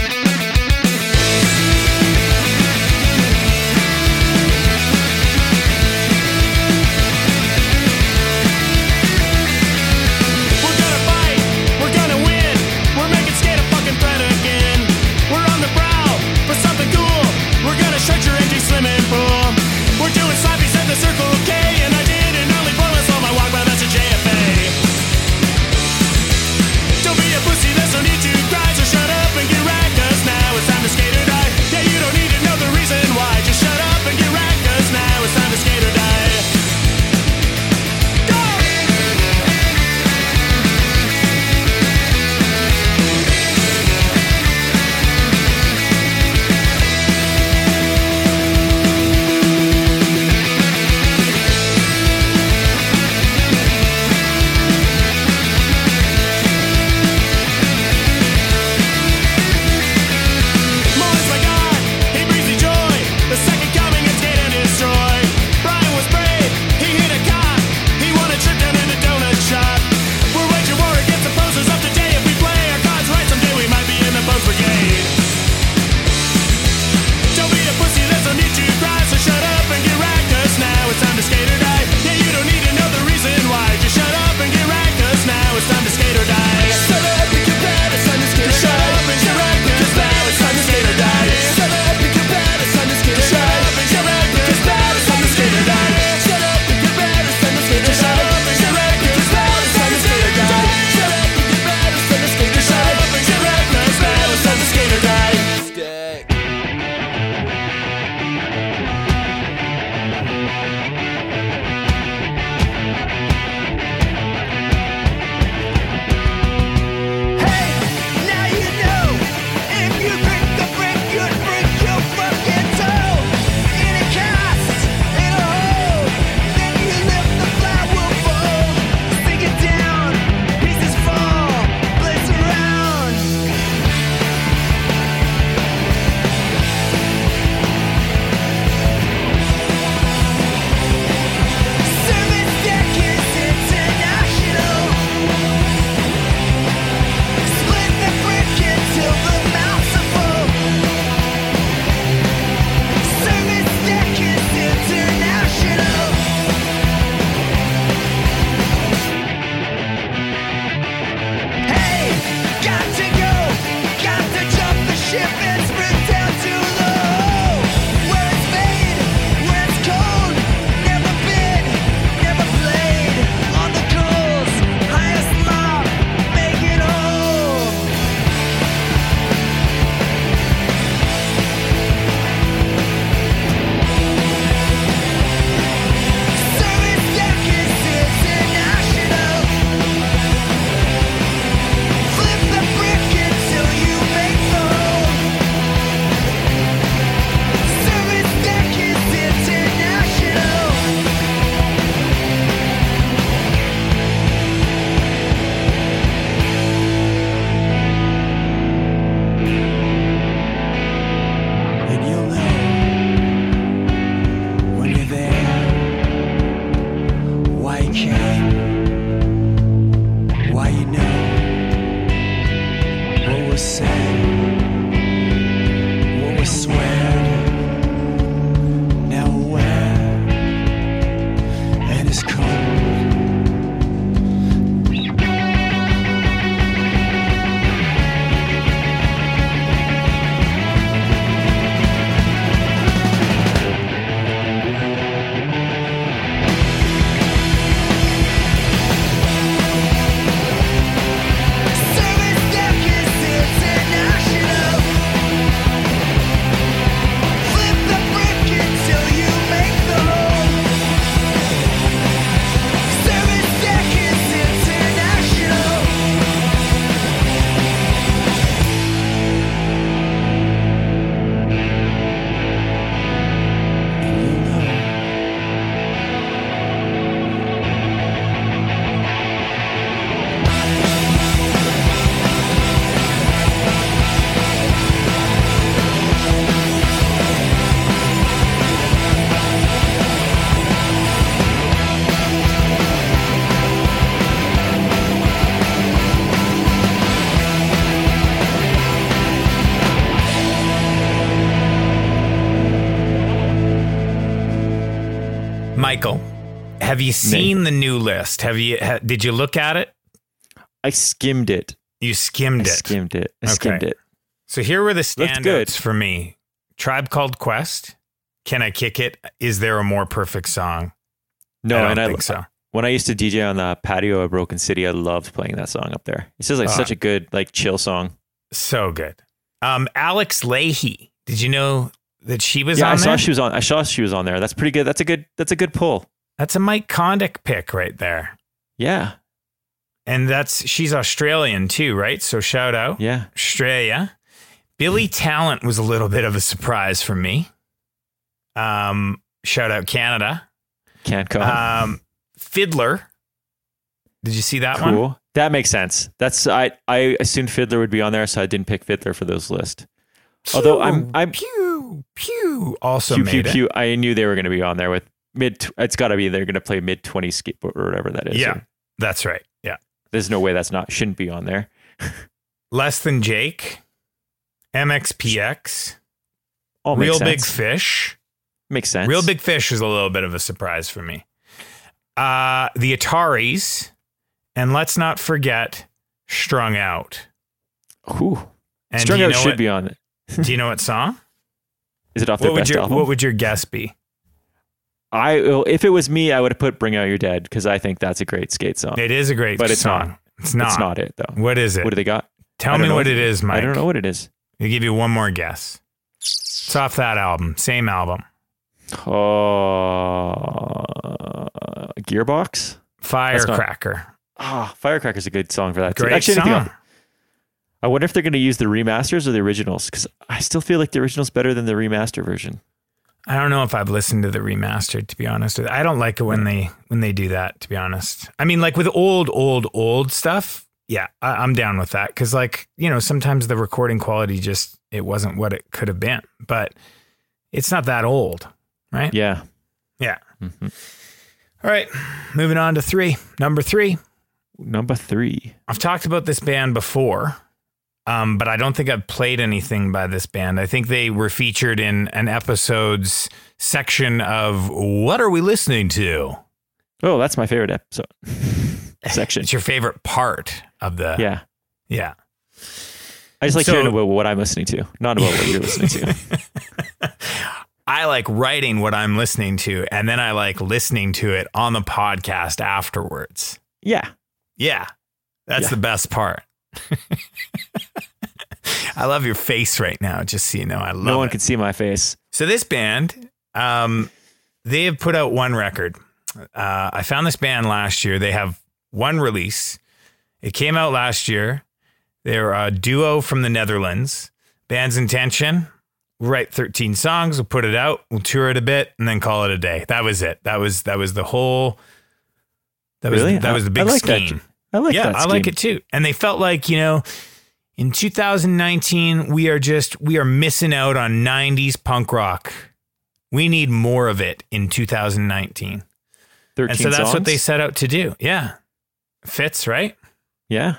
Have you seen the new list? Have you? Ha, did you look at it? I skimmed it. You skimmed I it. skimmed it. I Okay. skimmed it. So here were the standouts for me: Tribe Called Quest. Can I kick it? Is there a more perfect song? No, I don't and I think so. when I used to DJ on the patio of Broken City, I loved playing that song up there. It's just like Ah. such a good like chill song. So good. Um, Alex Lahey. Did you know that she was yeah, on I saw there? she was on. I saw she was on there. That's pretty good. That's a good. That's a good pull. That's a Mike Condick pick right there. Yeah, And that's she's Australian too, right? So shout out. yeah. Australia. Billy Talent was a little bit of a surprise for me. Um, shout out Canada. Can't go. Um, FIDLAR. Did you see that one? cool. That makes sense. That's I. I assumed FIDLAR would be on there, so I didn't pick FIDLAR for those list. Although I'm- I'm- pew pew also Pew made pew it. pew. I knew they were going to be on there with mid. It's got to be they're going to play mid twenty skateboard or whatever that is. Yeah, Or- that's right. Yeah, there's no way that's not shouldn't be on there. less than Jake, MXPX, All Real Big. Fish. makes sense. Real Big Fish is a little bit of a surprise for me. Uh, the Ataris, and let's not forget Strung Out. Ooh. And Strung Out should what- be on it. Do you know what song? Is it off their What would best your album? What would your guess be? I if it was me, I would have put "Bring Out Your Dead" because I think that's a great skate song. It is a great But it's song. not. It's not. It's not it though. What is it? What do they got? Tell me what it is, Mike. I don't know what it is. I'll give you one more guess. It's off that album. Same album. Oh, Gearbox. not- Firecracker. Ah, Firecracker's a good song for that. too. Great Actually, anything song. I wonder if they're going to use the remasters or the originals because I still feel like the original's better than the remaster version. I don't know if I've listened to the remastered. To be honest. I don't like it when they when they do that. To be honest, I mean, like with old, old, old stuff. Yeah, I, I'm down with that because, like, you know, sometimes the recording quality just it wasn't what it could have been, but it's not that old, right? Yeah. Yeah. Mhm. All right, moving on to three. Number three. Number three. I've talked about this band before, um, but I don't think I've played anything by this band. I think they were featured in an episode's section of What Are We Listening to? Oh, that's my favorite episode section. It's your favorite part of the. Yeah. Yeah. I just like So- hearing about what I'm listening to, not about what you're listening to. I like writing what I'm listening to, and then I like listening to it on the podcast afterwards. Yeah. Yeah. That's Yeah. the best part. I love your face right now, just so you know. I love No one it. can see my face. So this band, um, they have put out one record. Uh, I found this band last year. They have one release. It came out last year. They're a duo from the Netherlands. Band's intention: we'll write 13 songs, we'll put it out, we'll tour it a bit, and then call it a day. That was it. That was that was the whole. That was Really? that was the big I like that. Scheme. I like yeah, that. I like it too. And they felt like, you know, in 2019, we are just, we are missing out on 90s punk rock. We need more of it in 2019. 13 And so that's what they set out to do. Yeah. Fits, right? Yeah.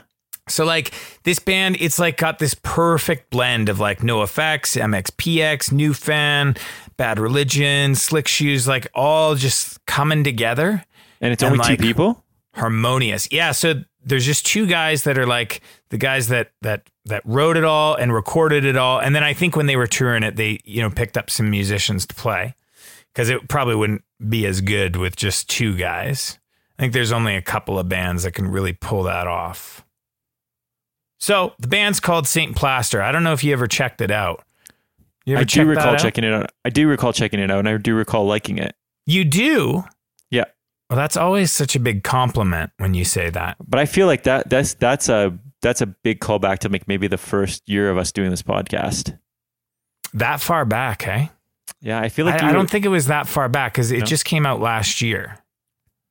So like this band, it's like got this perfect blend of like NoFX, MXPX, New Fan, Bad Religion, Slick Shoes, like all just coming together And it's And only like- two people? Harmonious. Yeah, so there's just two guys that are like the guys that that that wrote it all and recorded it all, and then I think when they were touring it, they you know picked up some musicians to play because it probably wouldn't be as good with just two guys. I think there's only a couple of bands that can really pull that off. So the band's called Saint Plaster. I don't know if you ever checked it out. You ever I do recall checking it out. I do recall checking it out, and I do recall liking it. You do. Well, that's always such a big compliment when you say that. But I feel like that that's that's a that's a big callback to make maybe the first year of us doing this podcast. That far back, hey? Yeah, I feel like I, I don't think it was that far back because it No? just came out last year.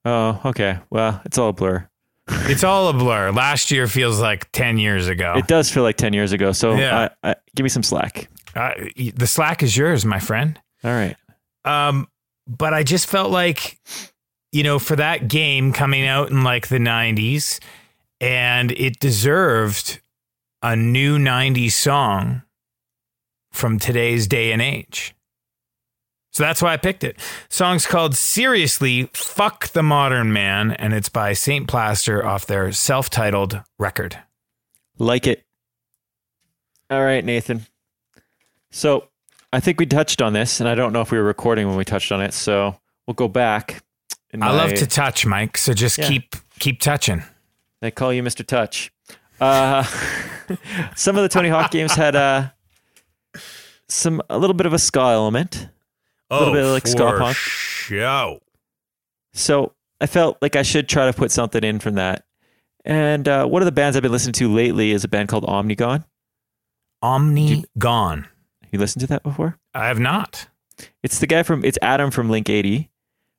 Oh, okay. Well, it's all a blur. It's all a blur. Last year feels like 10 years ago. It does feel like ten years ago. So Yeah. I, I, give me some slack. Uh, the slack is yours, my friend. All right. Um, but I just felt like, you know, for that game coming out in like the 90s, and it deserved a new 90s song from today's day and age. So that's why I picked it. Song's called Seriously Fuck the Modern Man, and it's by St. Plaster off their self titled record. Like it. All right, Nathan. So I think we touched on this, and I don't know if we were recording when we touched on it. So we'll go back. I love to touch, Mike, so just Yeah. keep keep touching. They call you Mr. Touch. Uh, some of the Tony Hawk games had uh, some a little bit of a ska element. A little bit of, like, ska Oh, punk. Show. So I felt like I should try to put something in from that. And uh, one of the bands I've been listening to lately is a band called Omnigon. Omni gone. You listened to that before? I have not. It's the guy from it's Adam from Link 80.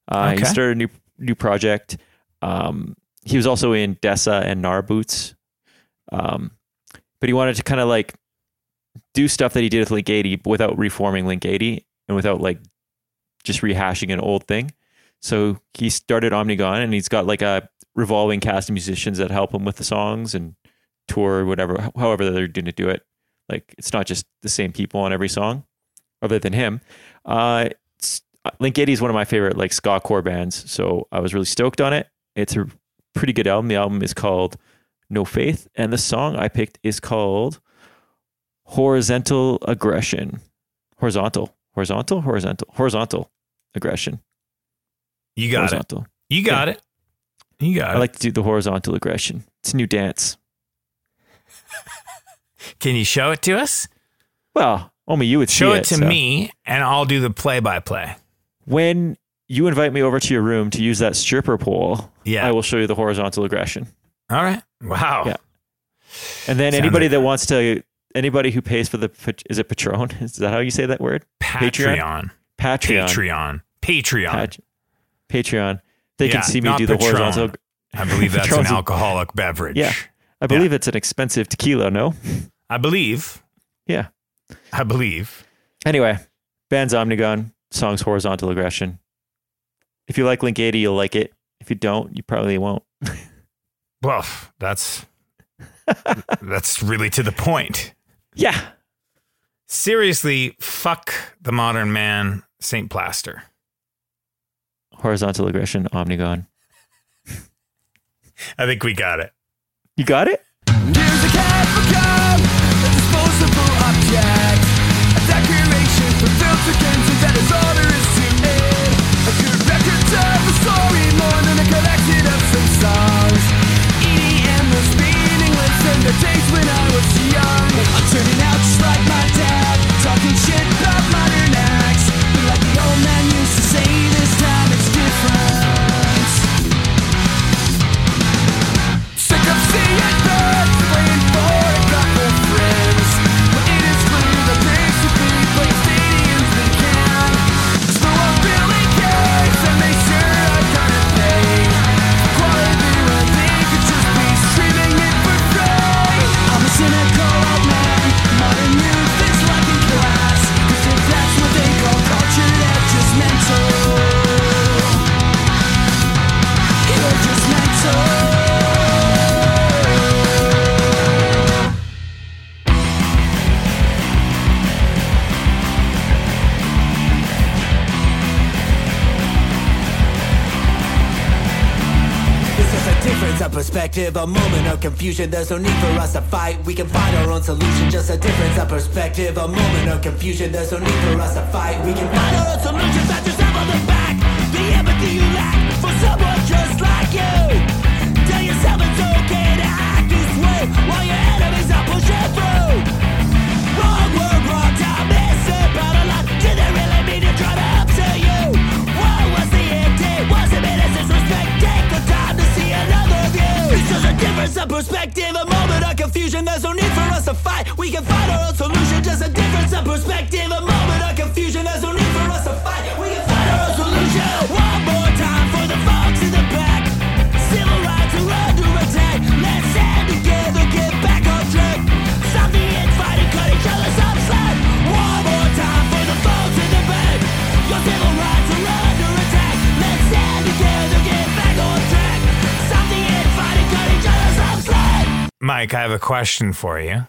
Uh, He started a new new project. Um, he was also in Dessa and Nar Boots. Um, but he wanted to kind of like do stuff that he did with Link 80 without reforming Link 80 and without like just rehashing an old thing. So he started Omnigon and he's got like a revolving cast of musicians that help him with the songs and tour whatever however they're going to do it. Like it's not just the same people on every song other than him. Uh, Link 80 is one of my favorite like ska core bands, so I was really stoked on it. It's a pretty good album. The album is called No Faith, and the song I picked is called Horizontal Aggression. Horizontal, horizontal, horizontal, horizontal aggression. You got it. You got it. You got I it. I like to do the horizontal aggression. It's a new dance. Can you show it to us? Well, only you would Show see it to so. me, and I'll do the play by play. When you invite me over to your room to use that stripper pole. Yeah. I will show you the horizontal aggression. All right. Wow. Yeah. And then Sounds anybody like- that wants to, anybody who pays for the, is it Patron? Is that how you say that word? Patreon. Patreon. Patreon. Patreon. Pat- Patreon. They Yeah, can see me do the Patron. horizontal. I believe that's an alcoholic beverage. Yeah. I believe it's an expensive tequila, no? I believe. Yeah. I believe. Anyway, band's Omnigon, songs Horizontal Aggression. If you like Link 80, you'll like it. If you don't, you probably won't. Well, that's that's really to the point. Yeah. Seriously, fuck the modern man, Saint Plaster. Horizontal Aggression, Omnigon. I think we got it. You got it? Perspective, a moment of confusion. There's no need for us to fight. We can find our own solution. Just a difference of perspective, a moment of confusion. There's no need for us to fight. We can find our own solution. A perspective, a moment of confusion. There's no need for us to fight. We can find our own solution. Just a difference of perspective, a moment of confusion. There's no need for us to fight. We Mike, I have a question for you.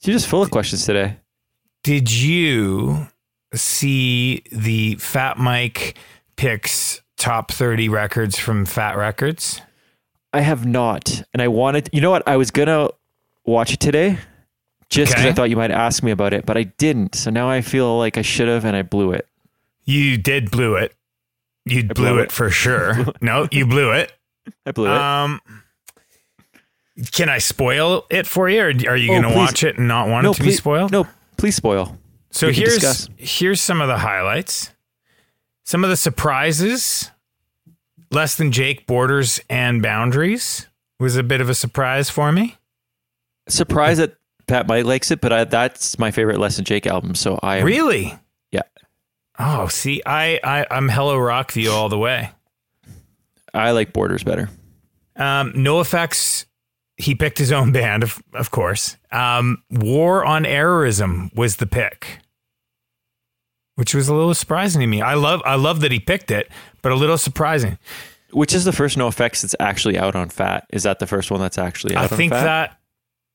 You're just full of questions today. Did you see the Fat Mike picks top 30 records from Fat Records? I have not, and I wanted. You know what? I was gonna watch it today, just because Okay. I thought you might ask me about it, but I didn't. So now I feel like I should have, and I blew it. You did blew it. You blew, blew it. it. for sure. no, you blew it. I blew it. Um, can I spoil it for you, or are you Oh, going to watch it and not want no, it to please, be spoiled? No, please spoil. So we here's here's some of the highlights. Some of the surprises. Less than Jake borders and boundaries was a bit of a surprise for me. Surprised that Fat Mike likes it, but I, that's my favorite Less Than Jake album. So I am, Really? yeah, Oh, see, I, I I'm Hello Rockview all the way. I like Borders better. Um, NoFX. He picked his own band, of of course. Um, War on Errorism was the pick, which was a little surprising to me. I love I love that he picked it, but a little surprising. Which is the first NoFX that's actually out on Fat? Is that the first one that's actually out I think that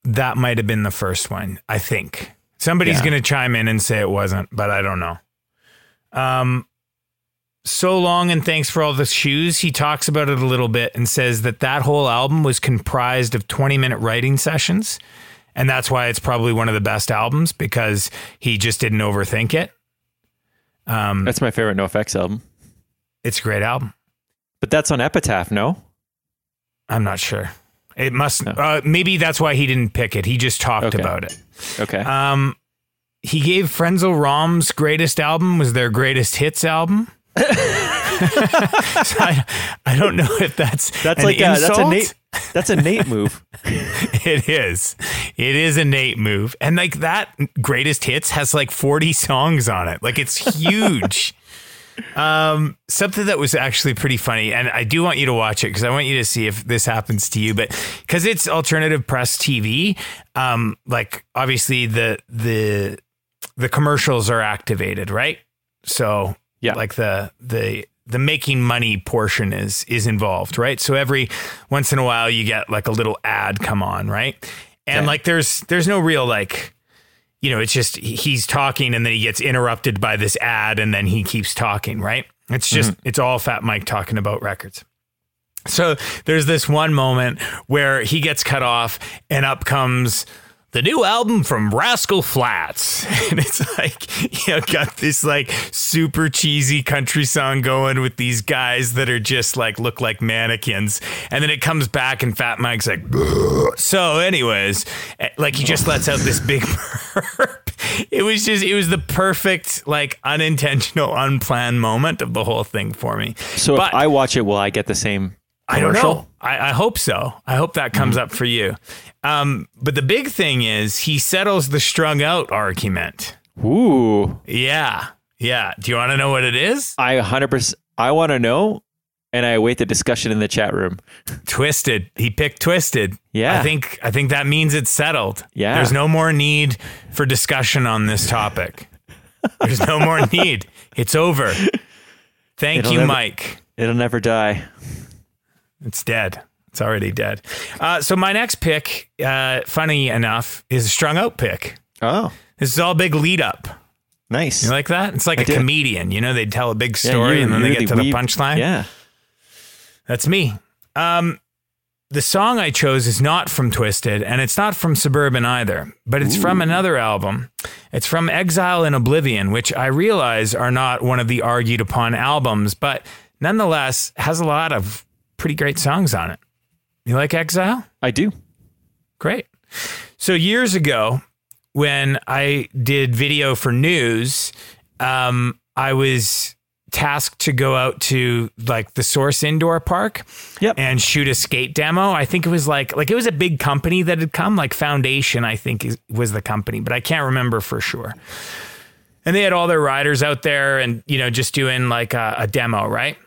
that might have been the first one. I think somebody's Yeah. going to chime in and say it wasn't, but I don't know. Um, so long and thanks for all the shoes. He talks about it a little bit and says that that whole album was comprised of 20 minute writing sessions. And that's why it's probably one of the best albums because he just didn't overthink it. Um, That's my favorite NoFX album. it's a great album. But that's on Epitaph, no? I'm not sure. It must, No. uh, maybe that's why he didn't pick it. He just talked Okay. about it. Okay. Um, he gave Frenzal Rhomb's greatest album was their greatest hits album. So I, I don't know if that's that's like a, that's a. Nate. That's a Nate move. It is. It is a Nate move, and like that greatest hits has like forty songs on it. Like it's huge. um, something that was actually pretty funny, and I do want you to watch it because I want you to see if this happens to you. But because it's alternative press TV, um, like obviously the the the commercials are activated, right? So Yeah. like the the the making money portion is is involved, right? So every once in a while you get like a little ad come on, right? And Okay. like there's there's no real like you know, it's just he's talking and then he gets interrupted by this ad and then he keeps talking, right? It's mm-hmm. just it's all Fat Mike talking about records. So there's this one moment where he gets cut off and up comes the new album from Rascal Flatts. And it's like, you know, got this like super cheesy country song going with these guys that are just like look like mannequins. And then it comes back and Fat Mike's like, "Bleh." so anyways, eh, like he just lets out this big burp. It was just, it was the perfect, like unintentional, unplanned moment of the whole thing for me. So But- if I watch it, will I get the same? I don't know. I, I hope so. I hope that comes up for you. Um, but the big thing is he settles the strung out argument. Ooh, Yeah. Yeah. Do you want to know what it is? I 100%. I want to know, and I await the discussion in the chat room. Twisted. He picked Twisted. Yeah. I think I think that means it's settled. Yeah. There's no more need for discussion on this topic. There's no more need. It's over. Thank It'll you, never- Mike. It'll never die. It's dead. It's already dead. Uh, so my next pick, uh, funny enough, is a strung out pick. Oh, This is all big lead up. nice. You like that? It's like a did. comedian. You know, they tell a big story you- and then they get to the punchline. Yeah. That's me. Um, the song I chose is not from Twisted and it's not from Suburban either, but it's from another album. It's from Exile in Oblivion, which I realize are not one of the argued upon albums, but nonetheless has a lot of pretty great songs on it. You like Exile? I do. Great. So years ago, when I did video for news, um, I was tasked to go out to like the Source Indoor Park Yep. and shoot a skate demo. I think it was like like it was a big company that had come, like Foundation, I think is, was the company, but I can't remember for sure. And they had all their riders out there, and you know, just doing like a, a demo, right?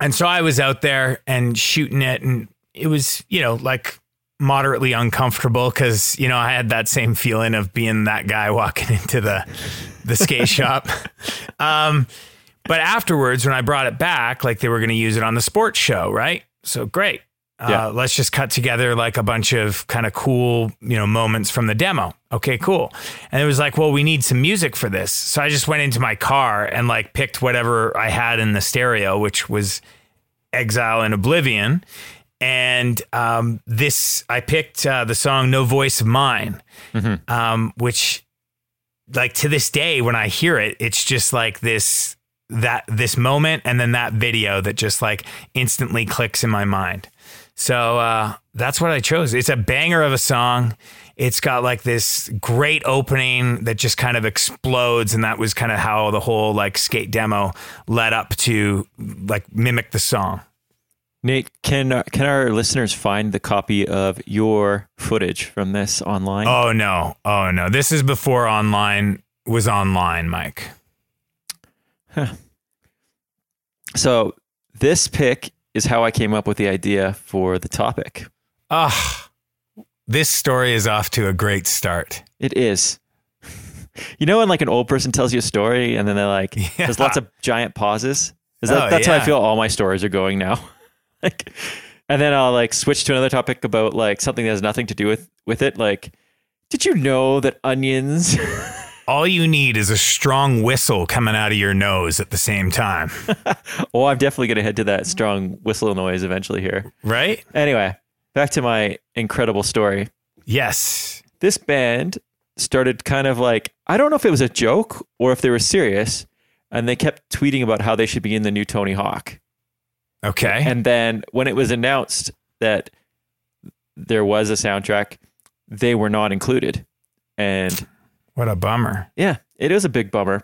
And so I was out there and shooting it, and it was, you know, like moderately uncomfortable because, you know, I had that same feeling of being that guy walking into the the skate shop. Um, but afterwards, when I brought it back, like they were going to use it on the sports show, right? So great. Uh, Let's just cut together like a bunch of kind of cool, you know, moments from the demo. Okay, cool. And it was like, well, we need some music for this. So I just went into my car and like picked whatever I had in the stereo, which was Exile in Oblivion. And um, this, I picked uh, the song No Voice of Mine, um, which, like, to this day, when I hear it, it's just like this, that, this moment and then that video that just like instantly clicks in my mind. So uh, that's what I chose. It's a banger of a song. It's got like this great opening that just kind of explodes, and that was kind of how the whole like skate demo led up to like mimic the song. Nate, can uh, can our listeners find the copy of your footage from this online? Oh no, oh no, this is before online was online, Mike. So this pick is how I came up with the idea for the topic. Ah, this story is off to a great start. It is. You know when like an old person tells you a story and then they're like, Yeah. there's lots of giant pauses. Is that, Oh, that's how I feel all my stories are going now. like, and then I'll like switch to another topic about like something that has nothing to do with with it. Like, did you know that onions? All you need is a strong whistle coming out of your nose at the same time, oh, I'm definitely gonna head to that strong whistle noise eventually here. right? Anyway, back to my incredible story. Yes. This band started kind of like I don't know if it was a joke or if they were serious, and they kept tweeting about how they should be in the new Tony Hawk. Okay. And then when it was announced that there was a soundtrack, they were not included. And what a bummer. yeah, it is a big bummer.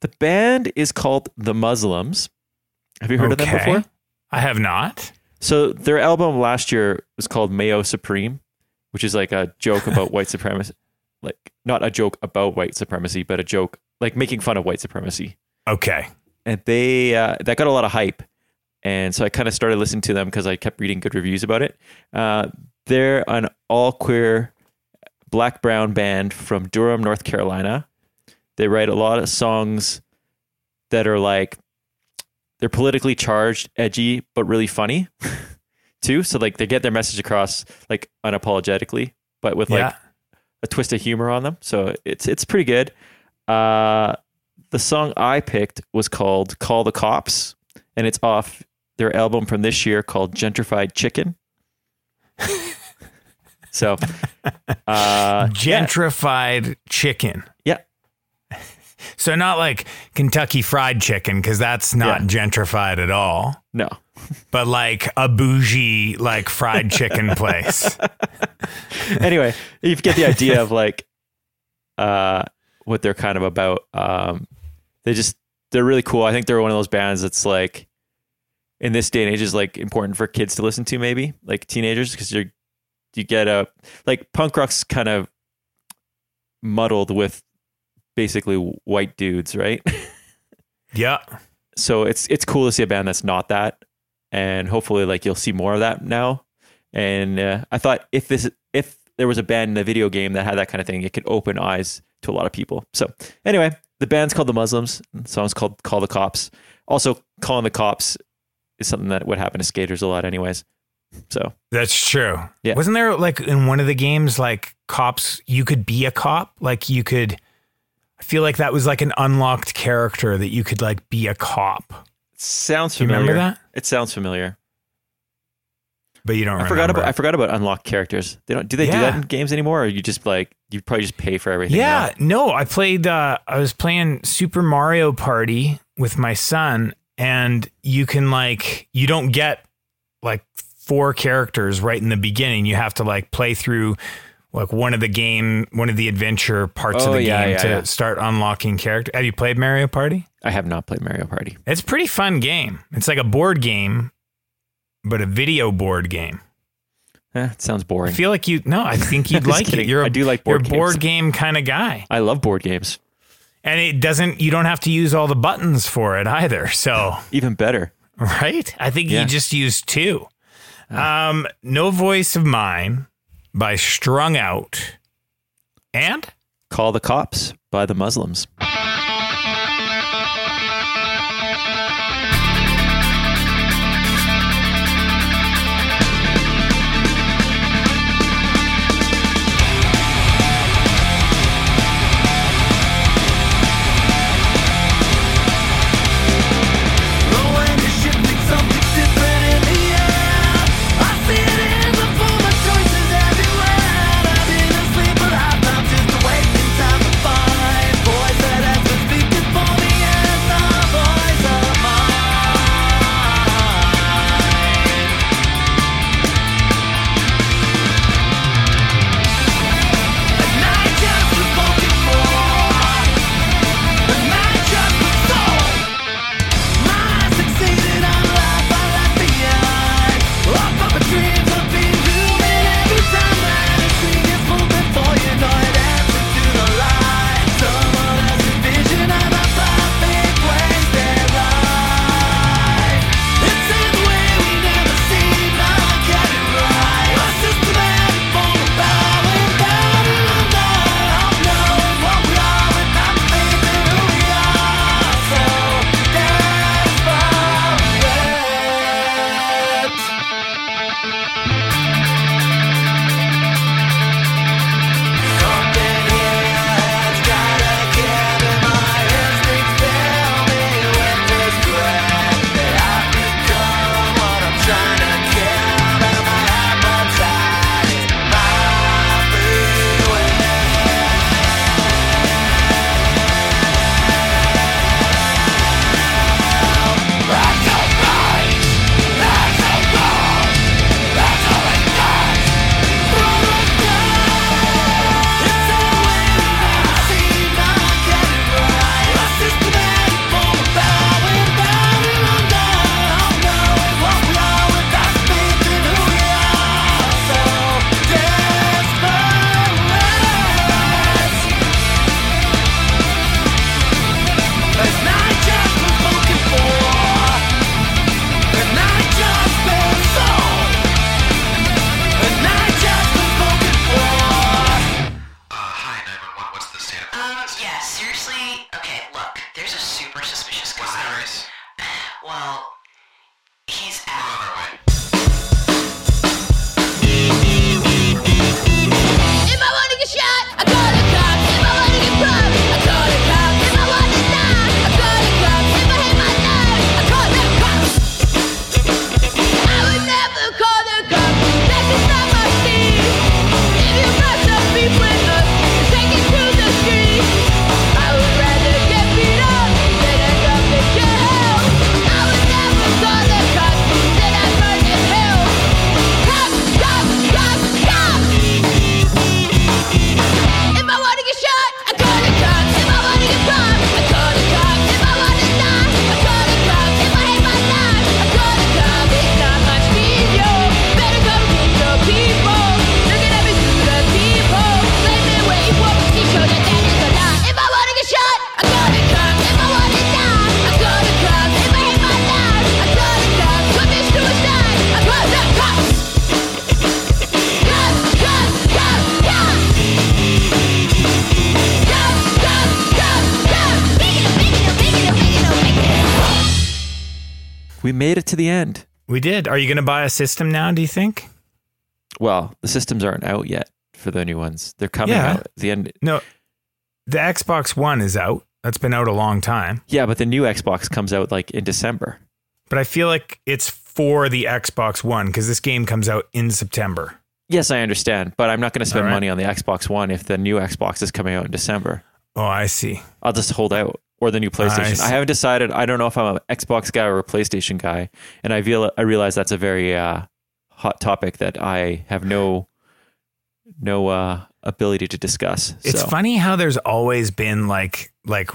The band is called The Muslims. Have you heard of them before? I have not. So their album last year was called Mayo Supreme, which is like a joke about white supremacy. Like not a joke about white supremacy, but a joke like making fun of white supremacy. Okay. and they uh, that got a lot of hype and so i kind of started listening to them because i kept reading good reviews about it uh, they're an all queer black brown band from durham north carolina they write a lot of songs that are like they're politically charged edgy but really funny too so like they get their message across like unapologetically but with like yeah. a twist of humor on them. So it's it's pretty good. Uh, the song I picked was called "Call the Cops," and it's off their album from this year called "Gentrified Chicken." so, uh, yeah. Gentrified chicken. yeah, So not like Kentucky fried chicken because that's not Yeah. gentrified at all, no, but like a bougie like fried chicken place. anyway, you get the idea of like uh, what they're kind of about. Um, they just they're really cool. I think they're one of those bands that's like in this day and age is like important for kids to listen to, maybe like teenagers, because you're you get a like punk rock's kind of muddled with basically white dudes, right? yeah. so it's it's cool to see a band that's not that, and hopefully like you'll see more of that now. And uh, I thought if this if there was a band in a video game that had that kind of thing, it could open eyes to a lot of people. So anyway, the band's called the Muslims. The song's called "Call the Cops." Also, calling the cops is something that would happen to skaters a lot, anyways. So That's true. Yeah. Wasn't there like in one of the games like cops you could be a cop? Like you could I feel like that was like an unlocked character that you could like be a cop. sounds familiar. remember that? It sounds familiar. But you don't I remember. forgot about I forgot about unlocked characters. They don't do they do that in games anymore, or you just like you probably just pay for everything? Yeah, now? no, I played uh I was playing Super Mario Party with my son and you can like you don't get like four characters right in the beginning. You have to like play through like one of the game one of the adventure parts Oh, of the yeah, game yeah, to yeah. start unlocking character. Have you played Mario Party? I have not played Mario Party. It's a pretty fun game. It's like a board game, but a video board game. Eh, it sounds I boring. feel like you no, I think you'd like it. kidding. You're a, I do like you're a board board game kind of guy. I love board games. And it doesn't you don't have to use all the buttons for it either. So, Even better. right? I think you just use two. Um No Voice of Mine by Strung Out. And Call the cops by the Muslims. Made it to the end. We did. Are you going to buy a system now? Do you think? Well, the systems aren't out yet for the new ones. They're coming Yeah. out at the end. No. The Xbox One is out. That's been out a long time. Yeah, but the new Xbox comes out like in December. But I feel like it's for the Xbox One because this game comes out in September. Yes, I understand, but I'm not going to spend right. money on the Xbox One if the new Xbox is coming out in December. Oh, I see. I'll just hold out or the new PlayStation. see. I haven't decided. I don't know if I'm an Xbox guy or a PlayStation guy, and I feel I realize that's a very uh, hot topic that I have no no uh, ability to discuss. It's So, funny how there's always been like like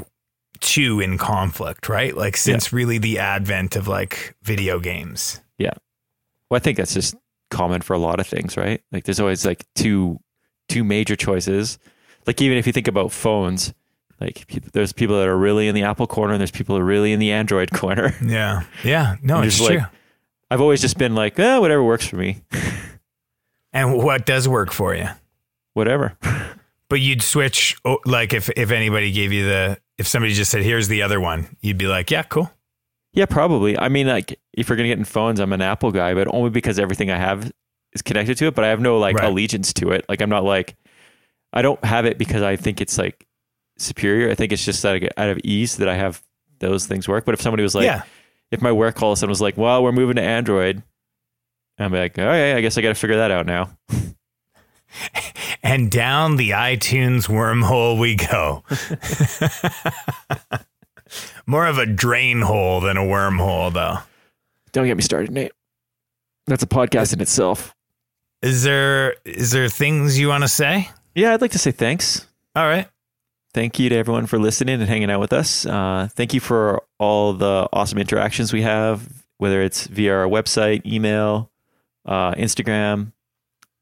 two in conflict, right? Like since really the advent of like video games. Yeah. Well, I think that's just common for a lot of things, right? Like there's always like two two major choices. Like even if you think about phones, like pe- there's people that are really in the Apple corner and there's people that are really in the Android corner. Yeah. Yeah. No, it's just true. like- I've always just been like, eh, whatever works for me. and what does work for you? Whatever. But you'd switch oh, like if if anybody gave you the if somebody just said here's the other one, you'd be like, yeah, cool. Yeah, probably. I mean, like if you're gonna get in phones, I'm an Apple guy, but only because everything I have is connected to it. But I have no like Right. allegiance to it. Like I'm not like I don't have it because I think it's like superior. I think it's just that I get out of ease that I have those things work. But if somebody was like, yeah. if my work all of a sudden was like, well, we're moving to Android, I'm like, oh, okay, I guess I got to figure that out now. And down the iTunes wormhole we go. More of a drain hole than a wormhole, though. Don't get me started, Nate. That's a podcast in itself. Is there is there things you want to say? Yeah, I'd like to say thanks. All right. Thank you to everyone for listening and hanging out with us. Uh, thank you for all the awesome interactions we have, whether it's via our website, email, uh, Instagram,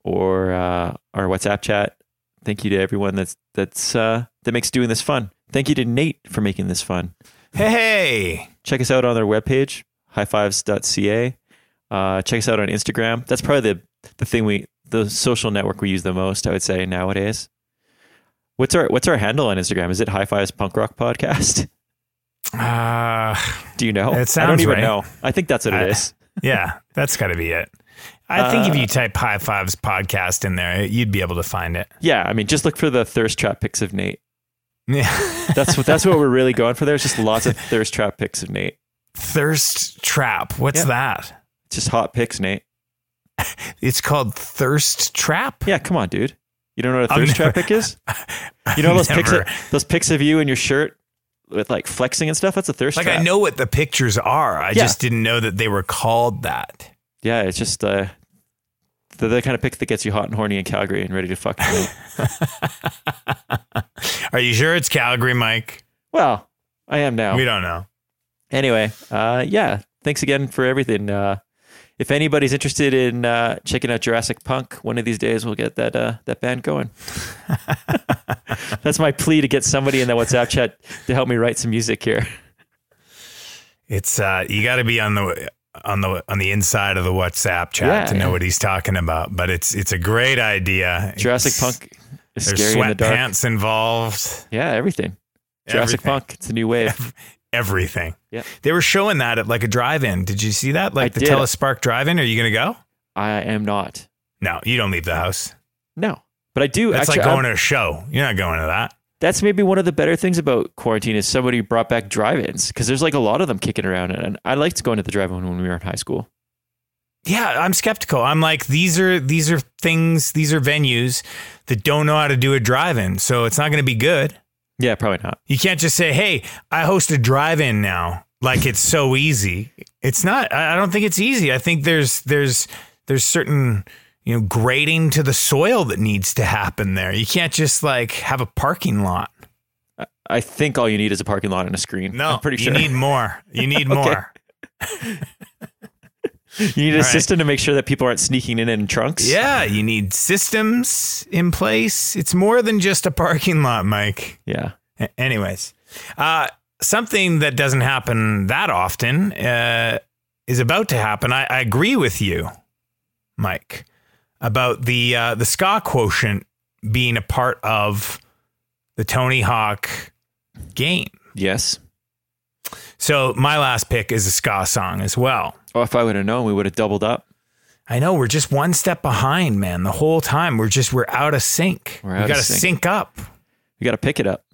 or uh, our WhatsApp chat. Thank you to everyone that's that's uh, that makes doing this fun. Thank you to Nate for making this fun. Hey. check us out on our webpage, highfives.ca. Uh, check us out on Instagram. That's probably the, the thing we, the social network we use the most, I would say nowadays. What's our, what's our handle on Instagram? Is it High Fives Punk Rock Podcast? Uh, Do you know? It I don't even right. know. I think that's what I- it is. yeah, that's got to be it. I think if Uh, you type High Fives podcast in there, you'd be able to find it. Yeah. I mean, just look for the thirst trap pics of Nate. Yeah. That's what, that's what we're really going for. There's just lots of thirst trap pics of Nate. Thirst Trap. What's Yeah. that? Just hot pics, Nate. It's called Thirst Trap? Yeah. Come on, dude. You don't know what a thirst trap never- pic is? You know those pics, of, those pics of you in your shirt with like flexing and stuff? That's a thirst Like trap. Like I know what the pictures are. I Yeah. just didn't know that they were called that. Yeah, it's just uh, the, the kind of pick that gets you hot and horny in Calgary and ready to fuck. Are you sure it's Calgary, Mike? well, I am now. We don't know. Anyway, uh, yeah, thanks again for everything. Uh, if anybody's interested in uh, checking out Jurassic Punk, one of these days we'll get that uh, that band going. That's my plea to get somebody in the WhatsApp chat to help me write some music here. It's uh you got to be on the on the on the inside of the WhatsApp chat Yeah, to know yeah. what he's talking about, but it's it's a great idea. Jurassic It's- Punk is There's scary in the sweatpants involved. Yeah, everything. Jurassic Everything. Punk, it's a new wave. Everything. Yeah. They were showing that at like a drive-in. Did you see that? Like I the did. Telus Spark drive-in. Are you going to go? I am not. No, you don't leave the house. No, but I do. Actually, like going I'm- to a show. You're not going to that. that's maybe one of the better things about quarantine is somebody brought back drive-ins because there's like a lot of them kicking around, and I liked going to the drive-in when we were in high school. Yeah, I'm skeptical. I'm like these are these are things, these are venues that don't know how to do a drive-in, so it's not going to be good. Yeah, probably not. You can't just say, "Hey, I host a drive-in now." Like it's so easy. It's not. I don't think it's easy. I think there's there's there's certain you know grading to the soil that needs to happen there. You can't just like have a parking lot. I- I think all you need is a parking lot and a screen. No, I'm pretty sure you need more. You need more. you need a All right. system to make sure that people aren't sneaking in in trunks. Yeah, you need systems in place. It's more than just a parking lot, Mike. yeah. A- Anyways, uh, something that doesn't happen that often uh, is about to happen. I, I agree with you, Mike, about the uh, the ska quotient being a part of the Tony Hawk game. Yes. So my last pick is a ska song as well. Oh, if I would have known, we would have doubled up. I know we're just one step behind, man. The whole time we're just we're out of sync. We're out of got to sync. sync up. We got to pick it up.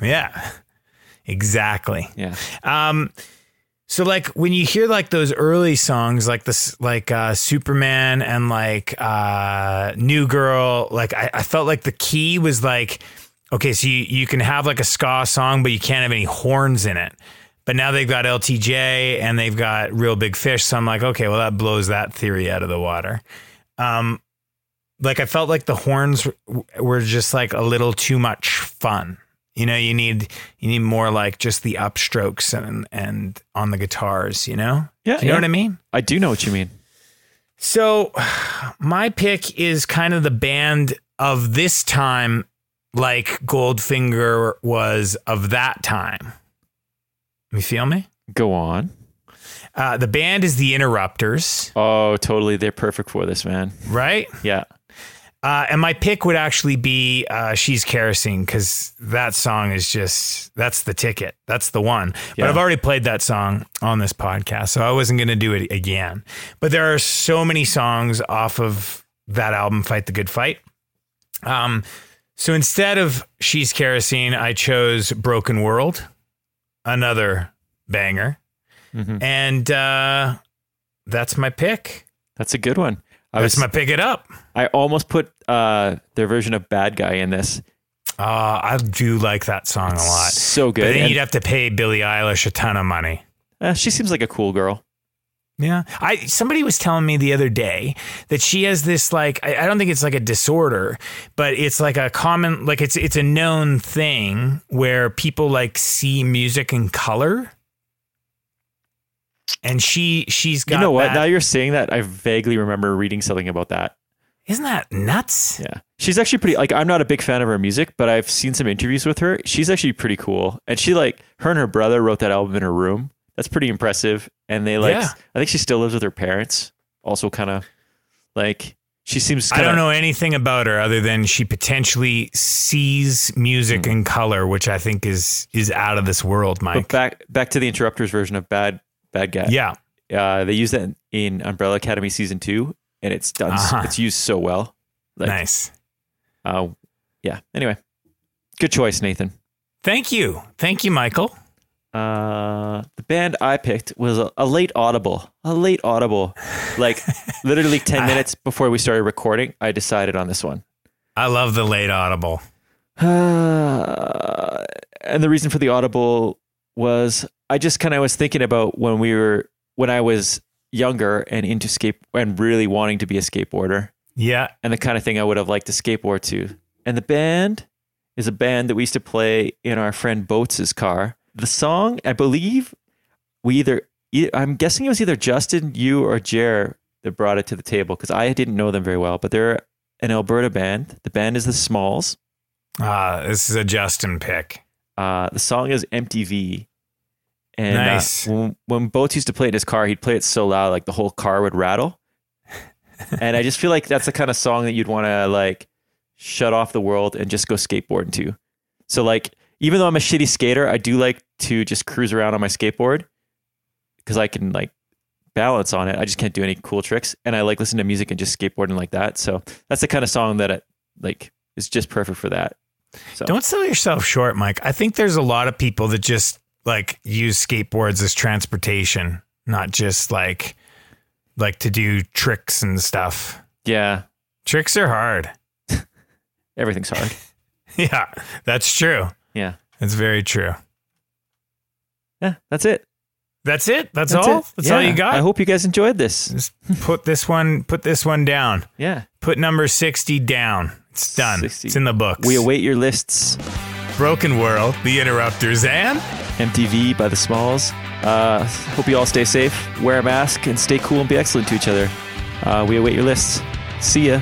Yeah, exactly. Yeah. Um, so like when you hear like those early songs, like this, like uh, Superman and like uh, New Girl, like I, I felt like the key was like, okay, so you you can have like a ska song, but you can't have any horns in it. But now they've got LTJ and they've got Real Big Fish, so I'm like, okay, well that blows that theory out of the water. Um, like I felt like the horns were just like a little too much fun. You know, you need you need more like just the upstrokes and and on the guitars. You know, Yeah, Do you know yeah. what I mean. I do know what you mean. So, my pick is kind of the band of this time, like Goldfinger was of that time. You feel me? Go on. Uh, the band is the Interrupters, Oh, totally. They're perfect for this, man. right? Yeah. Uh, and my pick would actually be uh, "She's Kerosene" because that song is just that's the ticket. That's the one. But I've already played that song on this podcast, so I wasn't going to do it again. But there are so many songs off of that album, "Fight the Good Fight." Um, so instead of "She's Kerosene," I chose "Broken World," another banger, Mhm. and uh, that's my pick. That's a good one. I That's was my pick it up. I almost put uh their version of Bad Guy in this. Uh, I do like that song a lot. So good. But then And, you'd have to pay Billie Eilish a ton of money. uh, she seems like a cool girl. Yeah. I somebody was telling me the other day that she has this like I, I don't think it's like a disorder, but it's like a common like it's it's a known thing where people like see music in color. And she she's got you know what? that- Now you're saying that, I vaguely remember reading something about that. isn't that nuts? Yeah. She's actually pretty like I'm not a big fan of her music, but I've seen some interviews with her. She's actually pretty cool. And she like her and her brother wrote that album in her room. That's pretty impressive. And they like Yeah. I think she still lives with her parents. Also kind of like she seems I kinda, don't know anything about her other than she potentially sees music Hmm. in color, which I think is is out of this world, But Mike. back back to the interrupters version of Bad Bad Guy. yeah. Uh, they use that in, in Umbrella Academy season two, and it's done. Uh-huh. It's used so well. Like, nice. Uh, yeah. Anyway, good choice, Nathan. Thank you. Thank you, Michael. Uh, the band I picked was a, a late audible. A late audible. Like literally ten minutes before we started recording, I decided on this one. I love the late audible. Uh, and the reason for the audible was I just kind of was thinking about when we were when I was younger and into skate and really wanting to be a skateboarder Yeah. and the kind of thing I would have liked to skateboard to. And the band is a band that we used to play in our friend Boats' car. The song, I believe, we either, I'm guessing it was either Justin, you, or Jer that brought it to the table because I didn't know them very well, but they're an Alberta band. The band is the Smalls. Ah, this is a Justin pick. Uh, the song is MTV. And uh, Nice. when, when Boats used to play it in his car, he'd play it so loud, like the whole car would rattle. and I just feel like that's the kind of song that you'd want to like shut off the world and just go skateboarding to. So like, even though I'm a shitty skater, I do like to just cruise around on my skateboard because I can like balance on it. I just can't do any cool tricks, and I like listen to music and just skateboarding like that. So that's the kind of song that I, like is just perfect for that. So Don't sell yourself short, Mike. I think there's a lot of people that just like use skateboards as transportation, not just like like to do tricks and stuff. yeah, Tricks are hard. everything's hard. Yeah, that's true. Yeah, It's very true. Yeah, that's it. That's it. That's, That's all. it. That's Yeah, all you got. I hope you guys enjoyed this. Just put this one. Put this one down. Yeah. Put number sixty down. It's done. 60. It's in the books. We await your lists. Broken World, The Interrupters, and MTV by the Smalls. Uh, hope you all stay safe, wear a mask, and stay cool and be excellent to each other. Uh, we await your lists. See ya.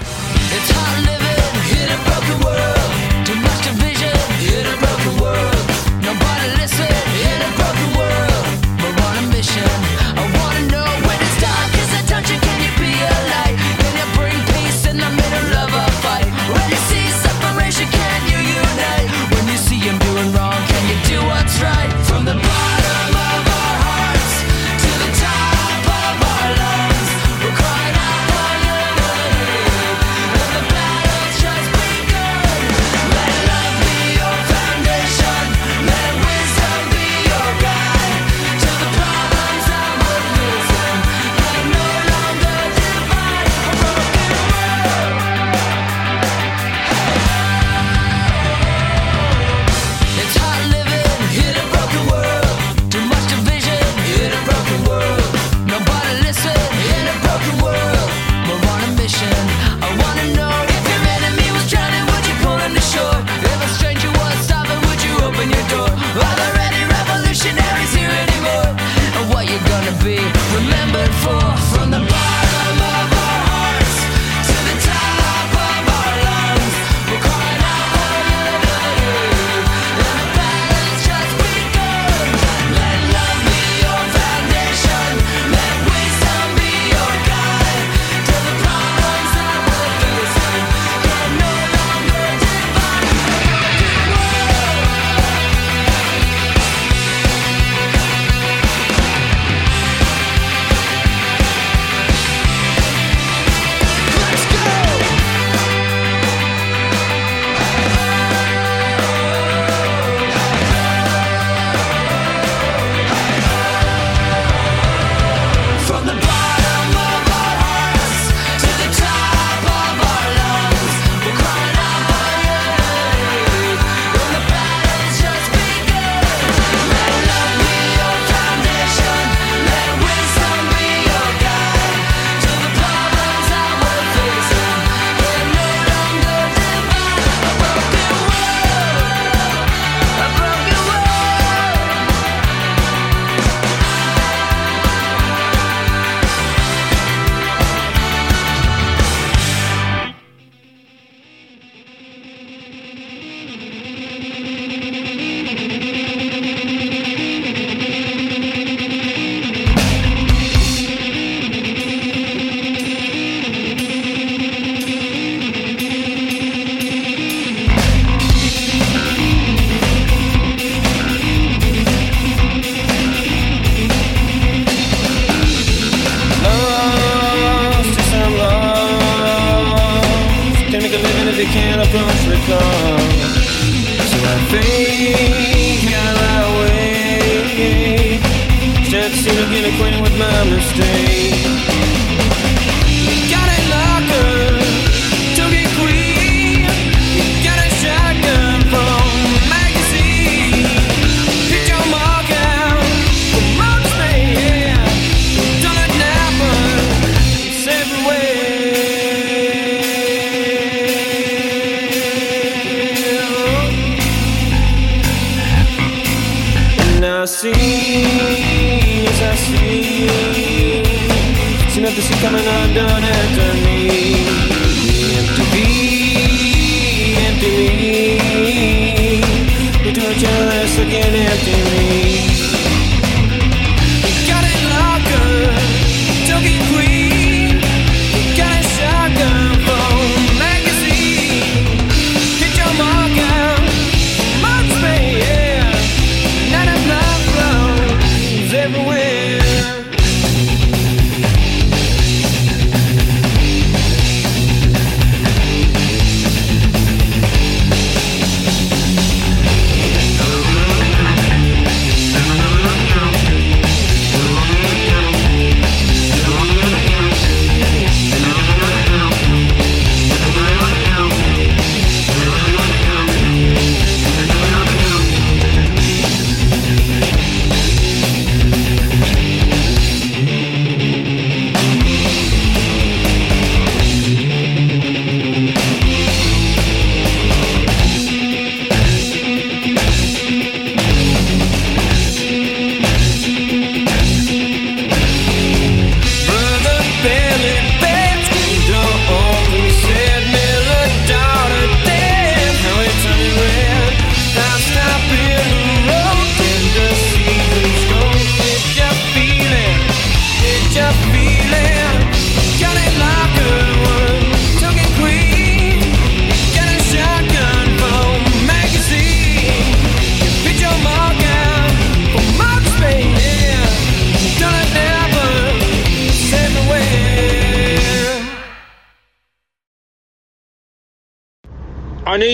understand.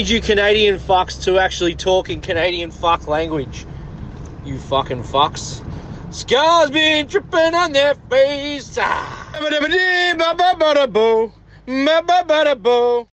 need you Canadian fucks to actually talk in Canadian fuck language. You fucking fucks. Scars been tripping on their face. Ah.